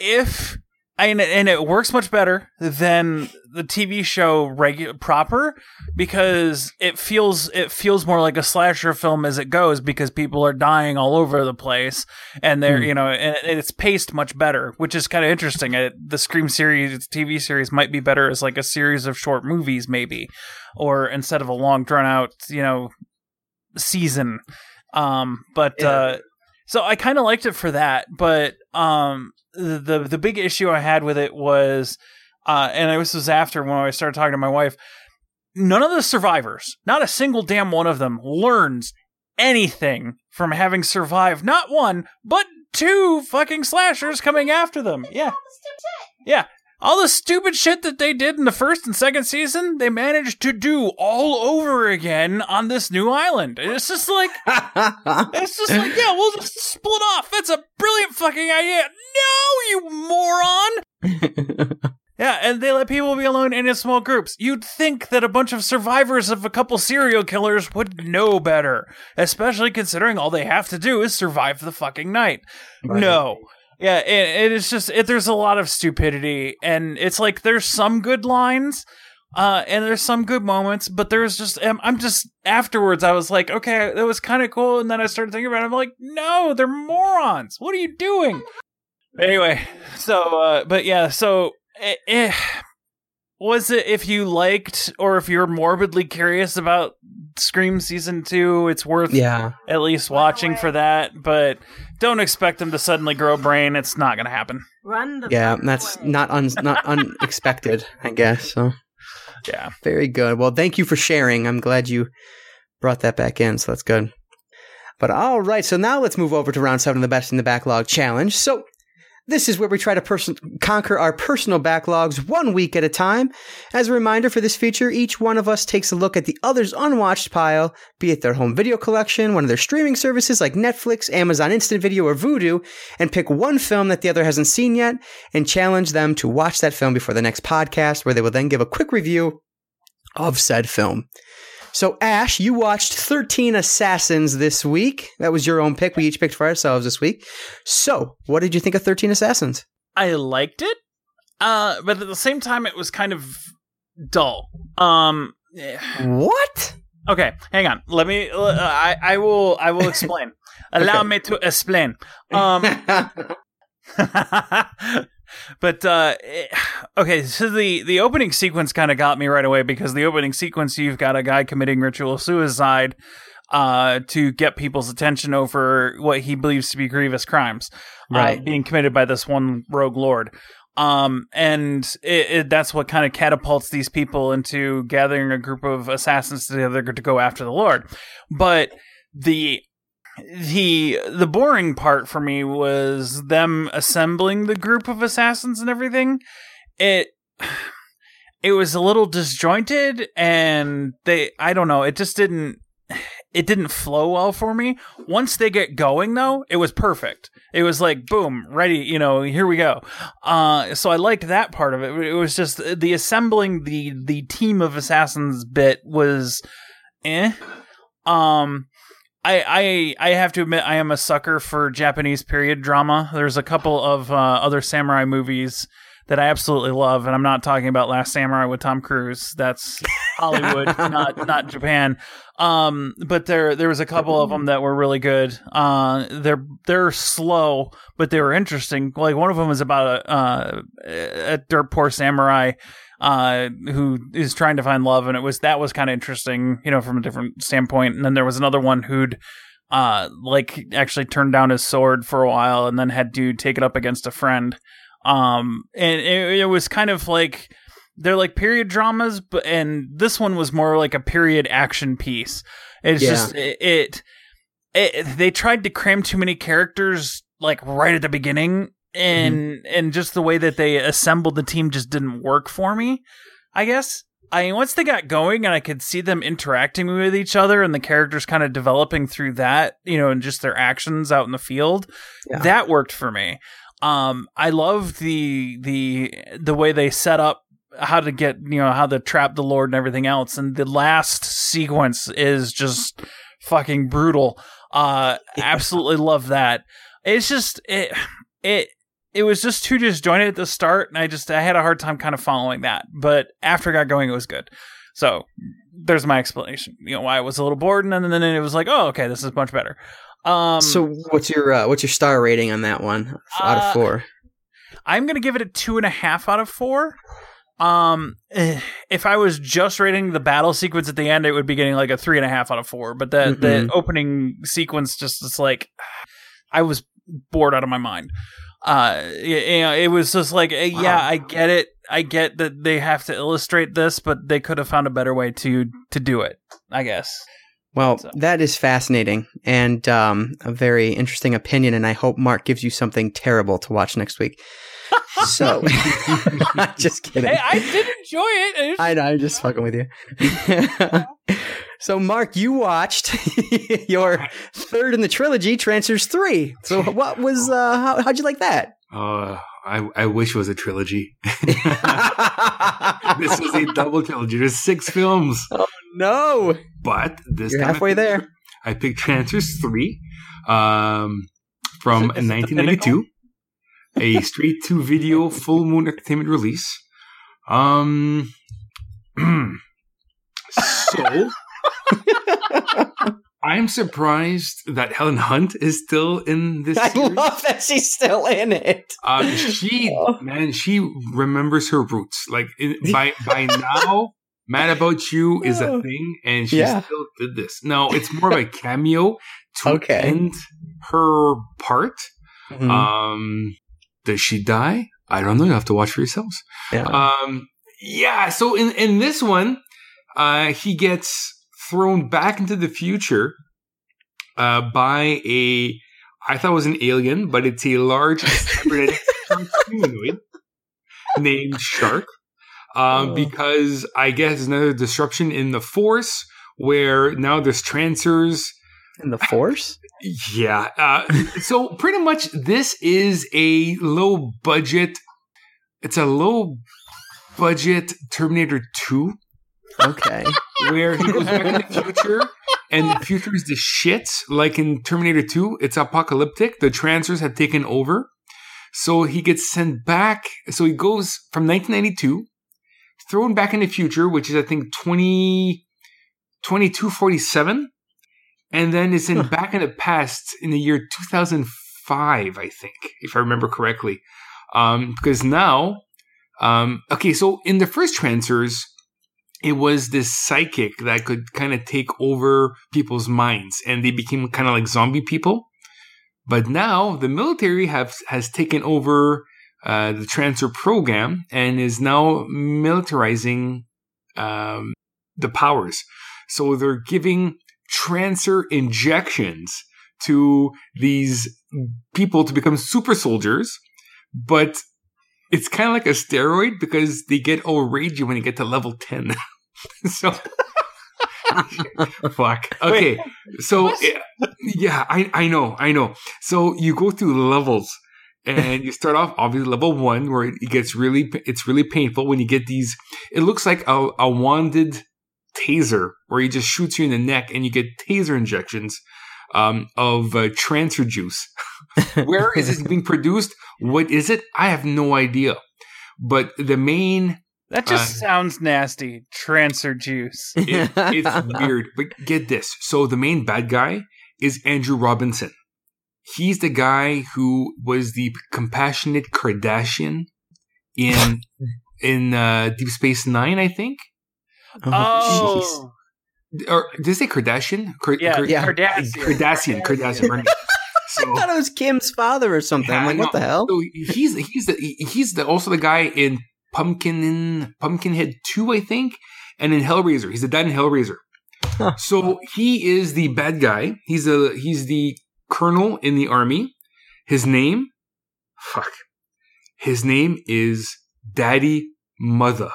if and and it works much better than the TV show regu- proper because it feels it feels more like a slasher film as it goes because people are dying all over the place and they're Hmm. you know and it's paced much better which is kind of interesting. Uh the Scream series TV series might be better as like a series of short movies maybe or instead of a long drawn out you know season. Um, but Yeah. uh, so I kind of liked it for that, but um, the, the big issue I had with it was, uh, and this was after when I started talking to my wife. None of the survivors, not a single damn one of them, learns anything from having survived not one but two fucking slashers coming after them. Yeah, yeah. All the stupid shit that they did in the first and second season, they managed to do all over again on this new island. And It's just like it's just like, yeah, we'll just split off. That's a brilliant fucking idea. No, you moron. Yeah, and they let people be alone in small groups. You'd think that a bunch of survivors of a couple serial killers would know better, especially considering all they have to do is survive the fucking night. Right. No. Yeah, it, it is just it, there's a lot of stupidity, and it's like there's some good lines, uh, and there's some good moments, but there's just I'm, I'm just afterwards I was like, okay, that was kind of cool, and then I started thinking about it. I'm like, no, they're morons. What are you doing? Anyway, so uh, but yeah, so eh, eh, was it if you liked or if you're morbidly curious about Scream season two, it's worth yeah. at least watching for that, but don't expect them to suddenly grow a brain. It's not going to happen. Run the Yeah, that's away. not un- not unexpected, I guess. So Yeah. very good. Well, thank you for sharing. I'm glad you brought that back in, so that's good. But all right, so now let's move over to round seven of the best in the backlog challenge. So this is where we try to conquer our personal backlogs one week at a time. As a reminder for this feature, each one of us takes a look at the other's unwatched pile, be it their home video collection, one of their streaming services like Netflix, Amazon Instant Video, or Vudu, and pick one film that the other hasn't seen yet and challenge them to watch that film before the next podcast, where they will then give a quick review of said film. So, Ashe, you watched 13 Assassins this week. That was your own pick. We each picked for ourselves this week. So, what did you think of 13 Assassins? I liked it, uh, but at the same time, it was kind of dull. Um. What? okay, hang on. Let me. Uh, I I will. I will explain. Allow Okay. me to explain. Um, but uh okay so the the opening sequence kind of got me right away because the opening sequence you've got a guy committing ritual suicide uh to get people's attention over what he believes to be grievous crimes uh, being committed by this one rogue lord. Um and it, it, that's what kind of catapults these people into gathering a group of assassins together to go after the lord. But the the the boring part for me was them assembling the group of assassins and everything. It it was a little disjointed and they i don't know it just didn't it didn't flow well for me. Once they get going though it was perfect. It was like boom ready you know here we go. Uh so i liked that part of it. It was just the assembling the the team of assassins bit was eh. Um I, I I have to admit I am a sucker for Japanese period drama. There's a couple of uh, other samurai movies that I absolutely love, and I'm not talking about Last Samurai with Tom Cruise. That's Hollywood, not not Japan. Um, but there there was a couple of them that were really good. Uh, they're they're slow, but they were interesting. Like one of them was about a uh, a dirt poor samurai uh who is trying to find love and it was that was kind of interesting you know from a different standpoint and then there was another one who'd uh like actually turned down his sword for a while and then had to take it up against a friend um and it, it was kind of like they're like period dramas, but and this one was more like a period action piece. It's Yeah. just it, it, it. They tried to cram too many characters like right at the beginning, and and just the way that they assembled the team just didn't work for me. I guess. I mean, once they got going and I could see them interacting with each other and the characters kind of developing through that, you know, and just their actions out in the field, Yeah. that worked for me. Um, I love the the the way they set up how to get you know how to trap the Lord and everything else, and the last sequence is just fucking brutal. Uh, absolutely love that. It's just it it it was just too disjointed at the start, and I just I had a hard time kind of following that. But after it got going, it was good. So there's my explanation. You know why I was a little bored, and then, then it was like, oh, okay, this is much better. Um, so what's your uh, what's your star rating on that one out Uh, of four? I'm gonna give it a two and a half out of four. Um, if I was just rating the battle sequence at the end, it would be getting like a three and a half out of four. But the the Mhm. opening sequence just is like, I was bored out of my mind. Uh, you know, it was just like, eh, yeah, I get it. I get that they have to illustrate this, but they could have found a better way to to do it. I guess. Well, So- that is fascinating and um, a very interesting opinion, and I hope Marc gives you something terrible to watch next week. So, just kidding. Hey, I did enjoy it. It I know, I'm just fucking with you. so, Marc, you watched your third in the trilogy, Trancers Three. So, what was uh, how, how'd you like that? Uh, I, I wish it was a trilogy. this was a double trilogy. There's six films, Oh no, but this you're time I halfway picked- there. I picked Trancers 3 um, from Is it- is 1992, a straight to video full moon entertainment release. Um, so, I'm surprised that Helen Hunt is still in this I series. love that she's still in it. Um, she Oh. man, she remembers her roots. Like by by now, "Mad About You" is a thing, and she Yeah. still did this. No, it's more of a cameo to Okay. end her part. Mhm. Um, does she die? I don't know. You have to watch for yourselves. yeah. Um, yeah. So in in this one, uh, he gets thrown back into the future uh, by a. I thought it was an alien, but it's a large cybernetic humanoid named Shark. Um, Oh. because I guess another disruption in the force where now there's trancers in the Force. yeah. Uh, so pretty much this is a low budget. It's a low budget Terminator 2 Okay. where he goes back in the future and the future is the shit. Like in Terminator 2, it's apocalyptic. The trancers have taken over. So he gets sent back. So he goes from 1992, thrown back in the future, which is I think 20, 2247. And then is sent back in the past in the year 2005, I think, if I remember correctly. Um, because now, um, okay, so in the first trancers, it was this psychic that could kind of take over people's minds and they became kind of like zombie people. But now the military have has taken over uh, the trancer program and is now militarizing um, the powers. So they're giving trancer injections to these people to become super soldiers, but it's kind of like a steroid because they get all ragey when you get to level 10. so, fuck. Okay. So, eh, yeah, I, I know, I know. So you go through levels and you start off obviously level one where it gets really, it's really painful when you get these, it looks like a, a wanded taser where he just shoots you in the neck and you get taser injections um, of uh, trancer juice. Where is this being produced? What is it? I have no idea. But the main, That just Uh, sounds nasty. Trancer juice. it, it's weird. But get this. So the main bad guy is Andrew Robinson. He's the guy who was the compassionate Kardashian in in uh, Deep Space Nine, I think. Oh, Or did they say Kardashian? Kar- yeah, Kar- Yeah. Kardashian. Kardashian. Kardashian. right. So, I thought it was Kim's father or something. I'm Yeah, like, what the hell? So he's he's the he's the also the guy in Pumpkin in Pumpkinhead 2, I think, and in Hellraiser. He's the dad in Hellraiser. Huh. So he is the bad guy. He's a he's the colonel in the army. His name, fuck. His name is Daddy Mother.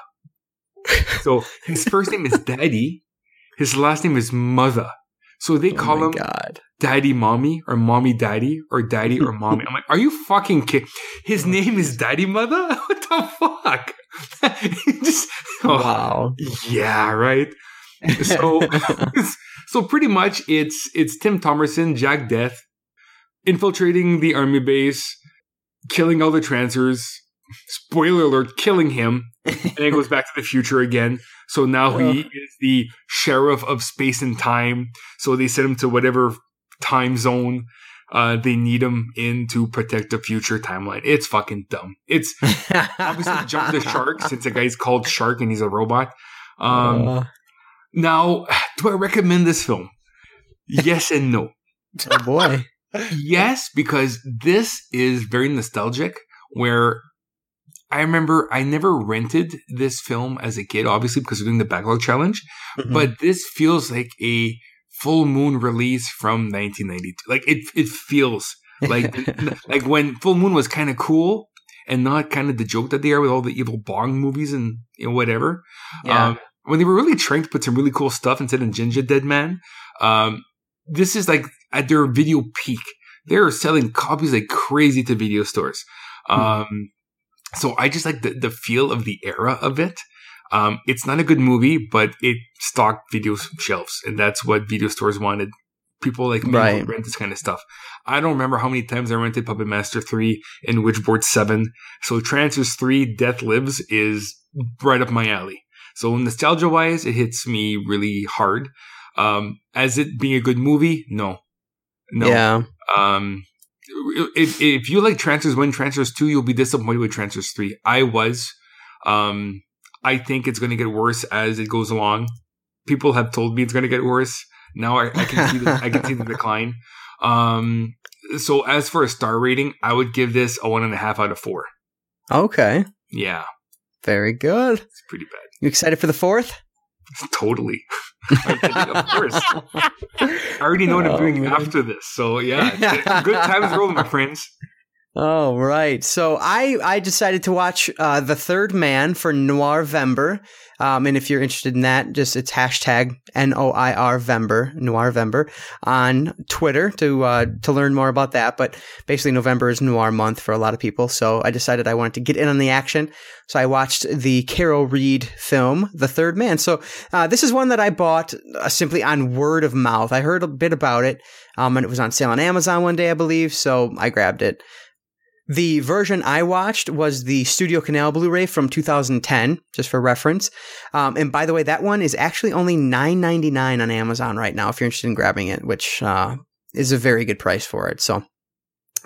So his first name is Daddy. His last name is Mother. So they oh call oh my him God. Daddy Mommy or Mommy Daddy or Daddy or Mommy. I'm like, are you fucking kidding? His oh, name is Daddy Mother? What the fuck? Just, oh, Wow. yeah, right. So, so pretty much it's it's Tim Thomerson, Jack Deth, infiltrating the army base, killing all the trancers. Spoiler alert, killing him, and then goes back to the future again. So now he is the sheriff of space and time. So they send him to whatever time zone uh, they need him in to protect the future timeline. It's fucking dumb. It's obviously jump the shark since the guy's called Shark and he's a robot. Um, Uh, now, do I recommend this film? Yes and no. oh boy. Yes, because this is very nostalgic. Where I remember I never rented this film as a kid, obviously because we're doing the backlog challenge. Mhm. But this feels like a full moon release from 1992. Like it, it feels like like when Full Moon was kind of cool and not kind of the joke that they are with all the evil Bong movies and you know, whatever. yeah. Um, when they were really trying to put some really cool stuff instead of Gingerdead Man, um, this is like at their video peak. They're selling copies like crazy to video stores. Um, so I just like the, the feel of the era of it. Um, it's not a good movie, but it stocked video shelves, and that's what video stores wanted. People like me Right. rent this kind of stuff. I don't remember how many times I rented Puppet Master 3 and Witchboard 7. So Trancers 3 Deth Lives is right up my alley. So nostalgia wise, it hits me really hard. Um, as it being a good movie, no, no. Yeah. Um, if if you like Trancers One, Trancers Two, you'll be disappointed with Trancers Three. I was. Um, I think it's going to get worse as it goes along. People have told me it's going to get worse. Now I, I can see the, I can see the decline. Um, so as for a star rating, I would give this a one and a half out of four. Okay. Yeah, Very good. it's pretty bad. You excited for the fourth? Totally. Of course. I already know what I'm Oh, doing after this. So yeah, good times rolling, my friends. Oh right. So I I decided to watch uh, the Third Man for Noirvember. Um, and if you're interested in that, just it's hashtag N O I R Vember Noirvember on Twitter to uh, to learn more about that. But basically, November is Noir month for a lot of people. So I decided I wanted to get in on the action. So I watched the Carol Reed film, The Third Man. So uh, this is one that I bought uh, simply on word of mouth. I heard a bit about it, um, and it was on sale on Amazon one day, I believe. So I grabbed it. The version I watched was the StudioCanal Blu-ray from 2010, just for reference. Um, and by the way, that one is actually only $9.99 on Amazon right now if you're interested in grabbing it, which uh, is a very good price for it. So.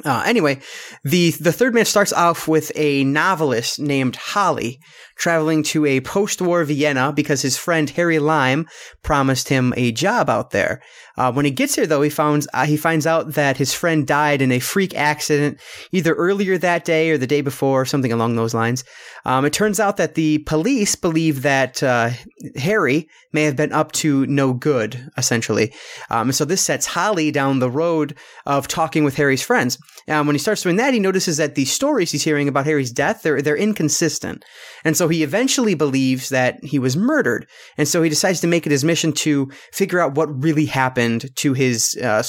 Uh, anyway, the the third man starts off with a novelist named Holly traveling to a post-war Vienna because his friend Harry Lime promised him a job out there. Uh, when he gets here, though, he finds uh, he finds out that his friend died in a freak accident either earlier that day or the day before, something along those lines. Um, it turns out that the police believe that uh, Harry may have been up to no good, essentially. Um, and so this sets Holly down the road of talking with Harry's friends. Um, when he starts doing that, he notices that the stories he's hearing about Harry's death they're they're inconsistent, and so he eventually believes that he was murdered. And so he decides to make it his mission to figure out what really happened to his uh,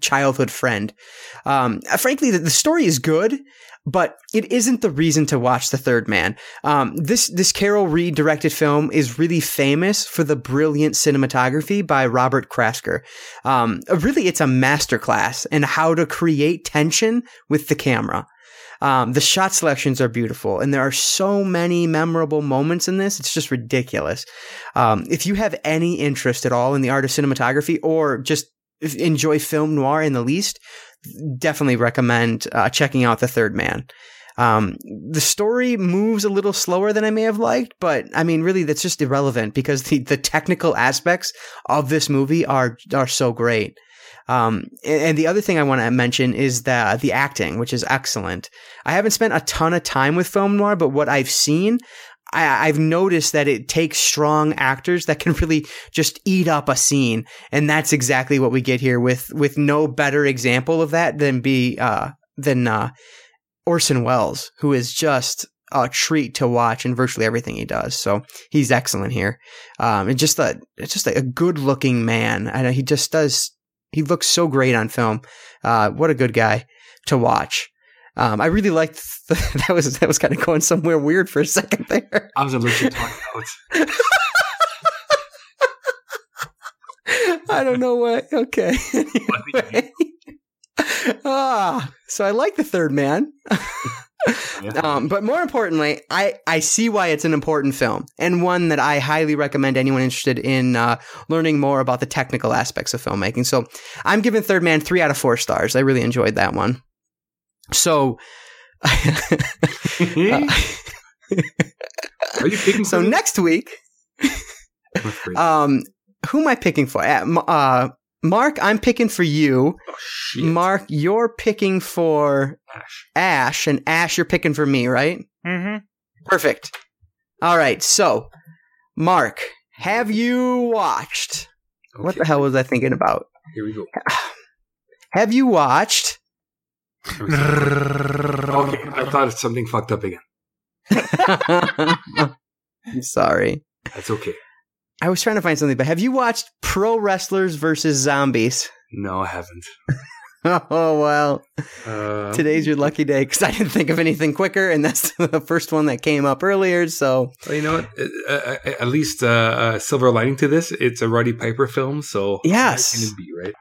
childhood friend. Um, frankly, the, the story is good, but it isn't the reason to watch The Third Man. Um, this this Carol Reed directed film is really famous for the brilliant cinematography by Robert Krasker. Um, really, it's a masterclass in how to create tension with the camera. Um, the shot selections are beautiful, and there are so many memorable moments in this. It's just ridiculous. Um, if you have any interest at all in the art of cinematography, or just enjoy film noir in the least, definitely recommend uh, checking out The Third Man. Um, the story moves a little slower than I may have liked, but I mean, really, that's just irrelevant because the, the technical aspects of this movie are are so great. Um, and, the other thing I want to mention is the the acting, which is excellent. I haven't spent a ton of time with film noir, but what I've seen, I, I've noticed that it takes strong actors that can really just eat up a scene, and that's exactly what we get here with with no better example of that than be uh, than uh, Orson Welles, who is just a treat to watch in virtually everything he does. So he's excellent here. Um, and just a just a good looking man, and he just does. He looks so great on film. Uh, what a good guy to watch. Um, I really liked the, that was that was kind of going somewhere weird for a second there. I was allergic to about. I don't know what. Okay. Anyway. ah, so I like the third man. Um, but more importantly, I, I see why it's an important film and one that I highly recommend anyone interested in uh, learning more about the technical aspects of filmmaking. So I'm giving Third Man three out of four stars. I really enjoyed that one. So. Are you picking? So next week, um, who am I picking for? Uh, Marc, I'm picking for you. oh, shit. Marc, you're picking for Ashe. Ashe, and Ashe, you're picking for me, right? Mm-hmm. Perfect. All right. So, Marc, have you watched? What the hell was I thinking about? Here we go. Have you watched? Okay, I thought it's something fucked up again. I'm sorry. That's okay. I was trying to find something, but have you watched Pro Wrestlers versus Zombies? No, I haven't. Oh well, Uh, today's your lucky day because I didn't think of anything quicker, and that's the first one that came up earlier. So well, you know what? Uh, uh, at least uh, uh, silver lining to this, it's a Roddy Piper film, so Yes. it be right?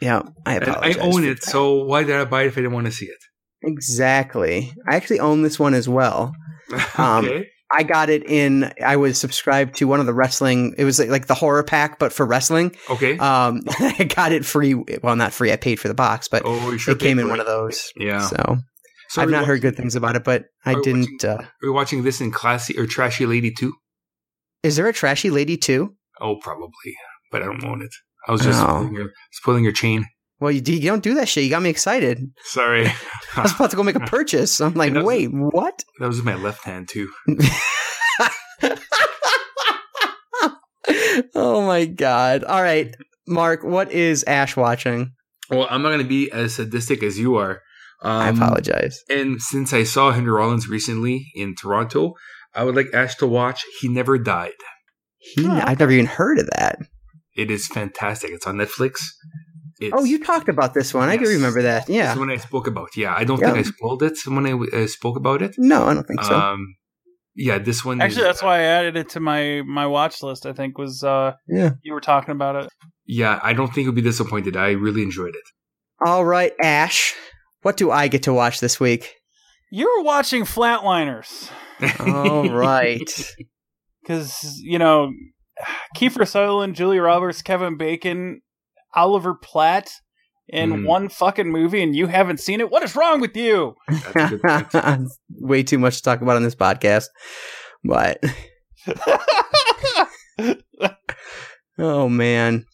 yeah, I And I own it, so why did I buy it if I didn't want to see it? exactly. I actually own this one as well. Um, okay. I got it in. I was subscribed to one of the wrestling. It was like, like the horror pack, but for wrestling. Okay. Um, I got it free. Well, not free. I paid for the box, but oh, you sure it came in one it. of those. Yeah. So, So I've not heard good things about it, but I are didn't. Uh, We're watching this in classy or trashy lady too. is there a trashy lady too? Oh, probably, but I don't own it. I was just Oh. spoiling, your, spoiling your chain. Well, you, you don't do that shit. You got me excited. Sorry, I was about to go make a purchase. I'm like, It doesn't- wait, what? that was my left hand too. oh my god! All right, Marc, what is Ashe watching? Well, I'm not going to be as sadistic as you are. Um, I apologize. And since I saw Henry Rollins recently in Toronto, I would like Ashe to watch He Never Died. He, Oh, I've never even heard of that. It is fantastic. It's on Netflix. It's, Oh, you talked about this one. I can remember that. Yeah. It's the one I spoke about. Yeah, I don't Yeah. think I spoiled it when I uh, spoke about it. No, I don't think so. Um, yeah, this one. Actually, is, that's why I added it to my my watch list. I think was uh yeah. you were talking about it. Yeah, I don't think you'll be disappointed. I really enjoyed it. All right, Ashe. What do I get to watch this week? You were watching Flatliners All right. because you know Kiefer Sutherland, Julia Roberts, Kevin Bacon, Oliver Platt in Hmm. one fucking movie, and you haven't seen it. What is wrong with you? That's good. Way too much to talk about on this podcast. But oh man.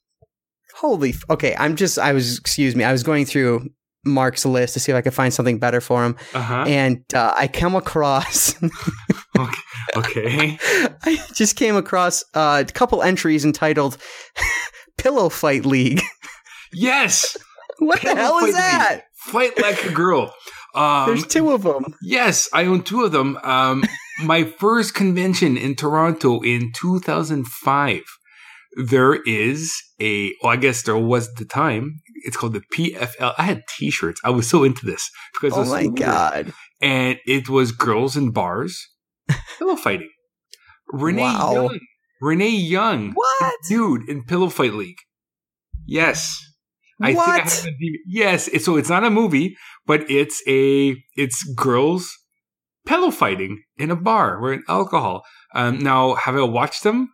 Holy f- Okay, I'm just I was excuse me. I was going through Marc's list to see if I could find something better for him Uh-huh. and uh, I come across Okay. I just came across uh, a couple entries entitled Pillow Fight League. Yes. What the hell is that? League. Fight like a girl. Um, There's two of them. yes, I own two of them. Um, my first convention in Toronto in 2005. There is a, well, I guess there was at the time. It's called the PFL. I had T-shirts. I was so into this because it Oh was so my weird. god. and it was girls in bars, pillow fighting. Renee Wow. Young, Renee Young, What? dude, in Pillow Fight League. Yes, I think I have DVD. Yes, it- so it's not a movie, but it's a it's girls pillow fighting in a bar in alcohol. Um, now, have I watched them?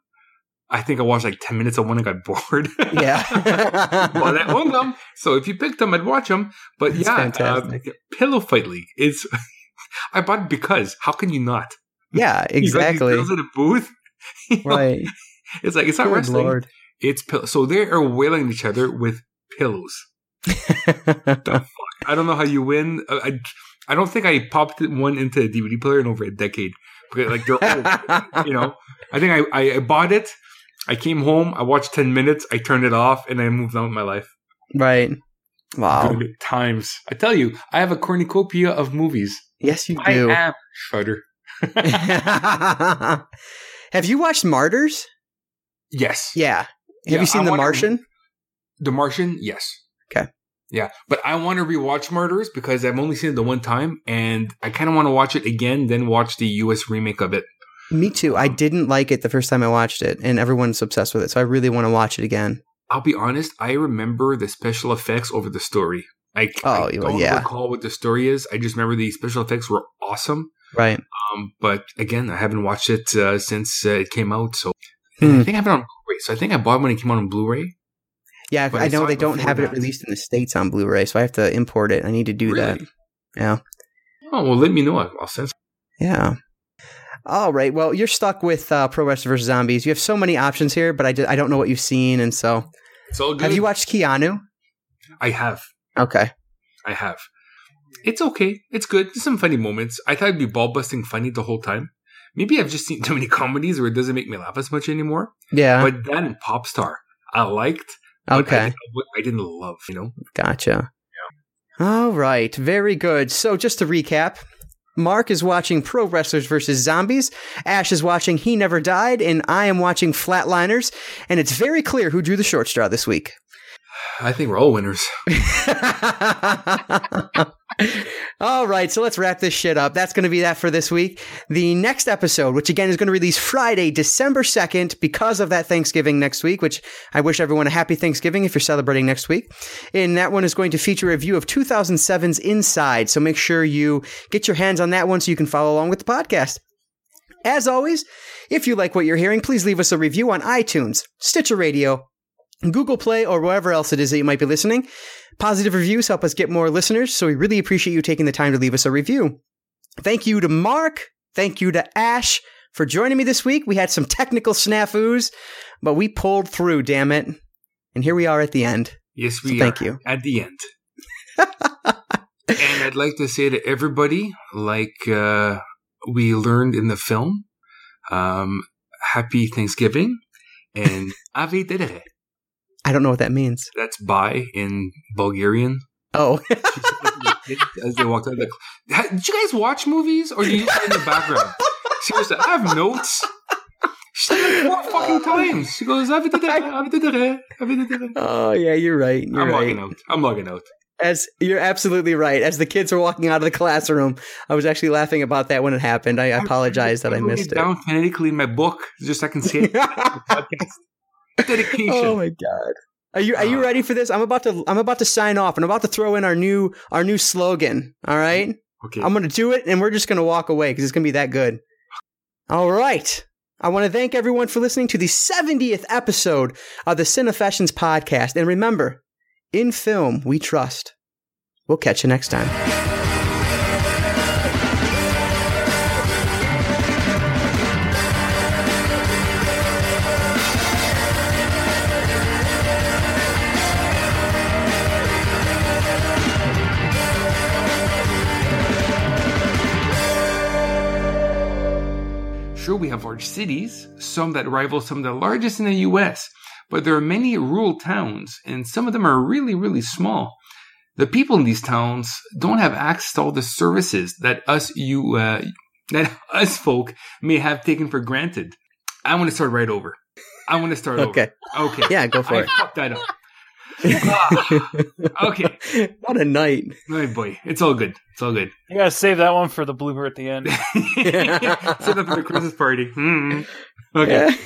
I think I watched like ten minutes of one and got bored. Yeah. well, I own them, so if you picked them, I'd watch them. But That's yeah, fantastic. uh, Pillow Fight League is. I bought it because how can you not? yeah, You got these exactly. girls in a booth. You know, Right. It's like it's not Good wrestling. lord. It's pill- so they are wailing each other with pillows. I don't know how you win. Uh, I, I don't think I popped one into a DVD player in over a decade. Because, like they're old, you know. I think I, I, I bought it. I came home. I watched ten minutes. I turned it off, and I moved on with my life. right. Wow. Good times. I tell you, I have a cornucopia of movies. Yes, you I do. am Shudder. Have you watched Martyrs? Yes. Yeah. Have Yeah, you seen I The Martian? The Martian. Yes. Okay. Yeah, but I want to rewatch Martyrs because I've only seen it the one time, and I kind of want to watch it again, then watch the U.S. remake of it. Me too. I didn't like it the first time I watched it, and everyone's obsessed with it, so I really want to watch it again. I'll be honest, I remember the special effects over the story. I, oh, I don't yeah. recall what the story is. I just remember the special effects were awesome. Right. Um, but again, I haven't watched it uh, since uh, it came out. So and I think I have it on Blu-ray. So I think I bought it when it came out on Blu-ray. Yeah, I I know they don't have it released in the States on Blu ray, so I have to import it. I need to do that. Yeah. Oh well, let me know. I'll send. Yeah. All right. Well, you're stuck with uh, Pro Wrestler vs. Zombies. You have so many options here, but I, d- I don't know what you've seen. And so, It's all good. have you watched Keanu? I have. Okay. I have. It's okay. It's good. There's some funny moments. I thought it'd be ball busting funny the whole time. Maybe I've just seen too many comedies where it doesn't make me laugh as much anymore. Yeah. But that and Popstar, I liked. but I, okay. didn't- I didn't love. You know. Gotcha. Yeah. All right. Very good. So, just to recap. Marc is watching Pro Wrestlers vs. Zombies. Ashe is watching He Never Died, and I am watching Flatliners. And it's very clear who drew the short straw this week. I think we're all winners. All right, so let's wrap this shit up. That's going to be that for this week. The next episode, which again is going to release Friday, December 2nd, because of that Thanksgiving next week, which I wish everyone a happy Thanksgiving if you're celebrating next week. And that one is going to feature a review of 2007's Inside. So make sure you get your hands on that one so you can follow along with the podcast. As always, if you like what you're hearing, please leave us a review on iTunes, Stitcher Radio, Google Play, or wherever else it is that you might be listening. Positive reviews help us get more listeners, so we really appreciate you taking the time to leave us a review. Thank you to Marc. Thank you to Ashe for joining me this week. We had some technical snafus, but we pulled through, damn it. And here we are at the end. Yes, So we thank are you. at the end. and I'd like to say to everybody, like uh, we learned in the film, um, happy Thanksgiving and Ave Dedere. I don't know what that means. That's bye in Bulgarian. Oh, As they walked out of the. Did you guys watch movies or do you just in the background? Seriously, I have notes. She said it four fucking times. She goes, oh yeah, you're right. You're I'm right. logging out. I'm logging out. As you're absolutely right. As the kids were walking out of the classroom, I was actually laughing about that when it happened. I apologize that I missed it. down phonetically in my book just so I can see it. Dedication. oh my god. Are you are you Uh. ready for this? I'm about to I'm about to sign off and I'm about to throw in our new our new slogan. All right? okay. I'm going to do it and we're just going to walk away cuz it's going to be that good. All right. I want to thank everyone for listening to the 70th episode of the Cinefessions podcast and remember, in film we trust. We'll catch you next time. Large cities, some that rival some of the largest in the US, but there are many rural towns, and some of them are really, really small. The people in these towns don't have access to all the services that us you uh, that us folk may have taken for granted. I want to start right over. I want to start Okay. over. Okay. Yeah, go for I it. fucked that up. Ah, okay. what a night. Oh boy, it's all good. It's all good. You gotta save that one for the blooper at the end. Set up for the Christmas party. Mm. Okay. Yeah.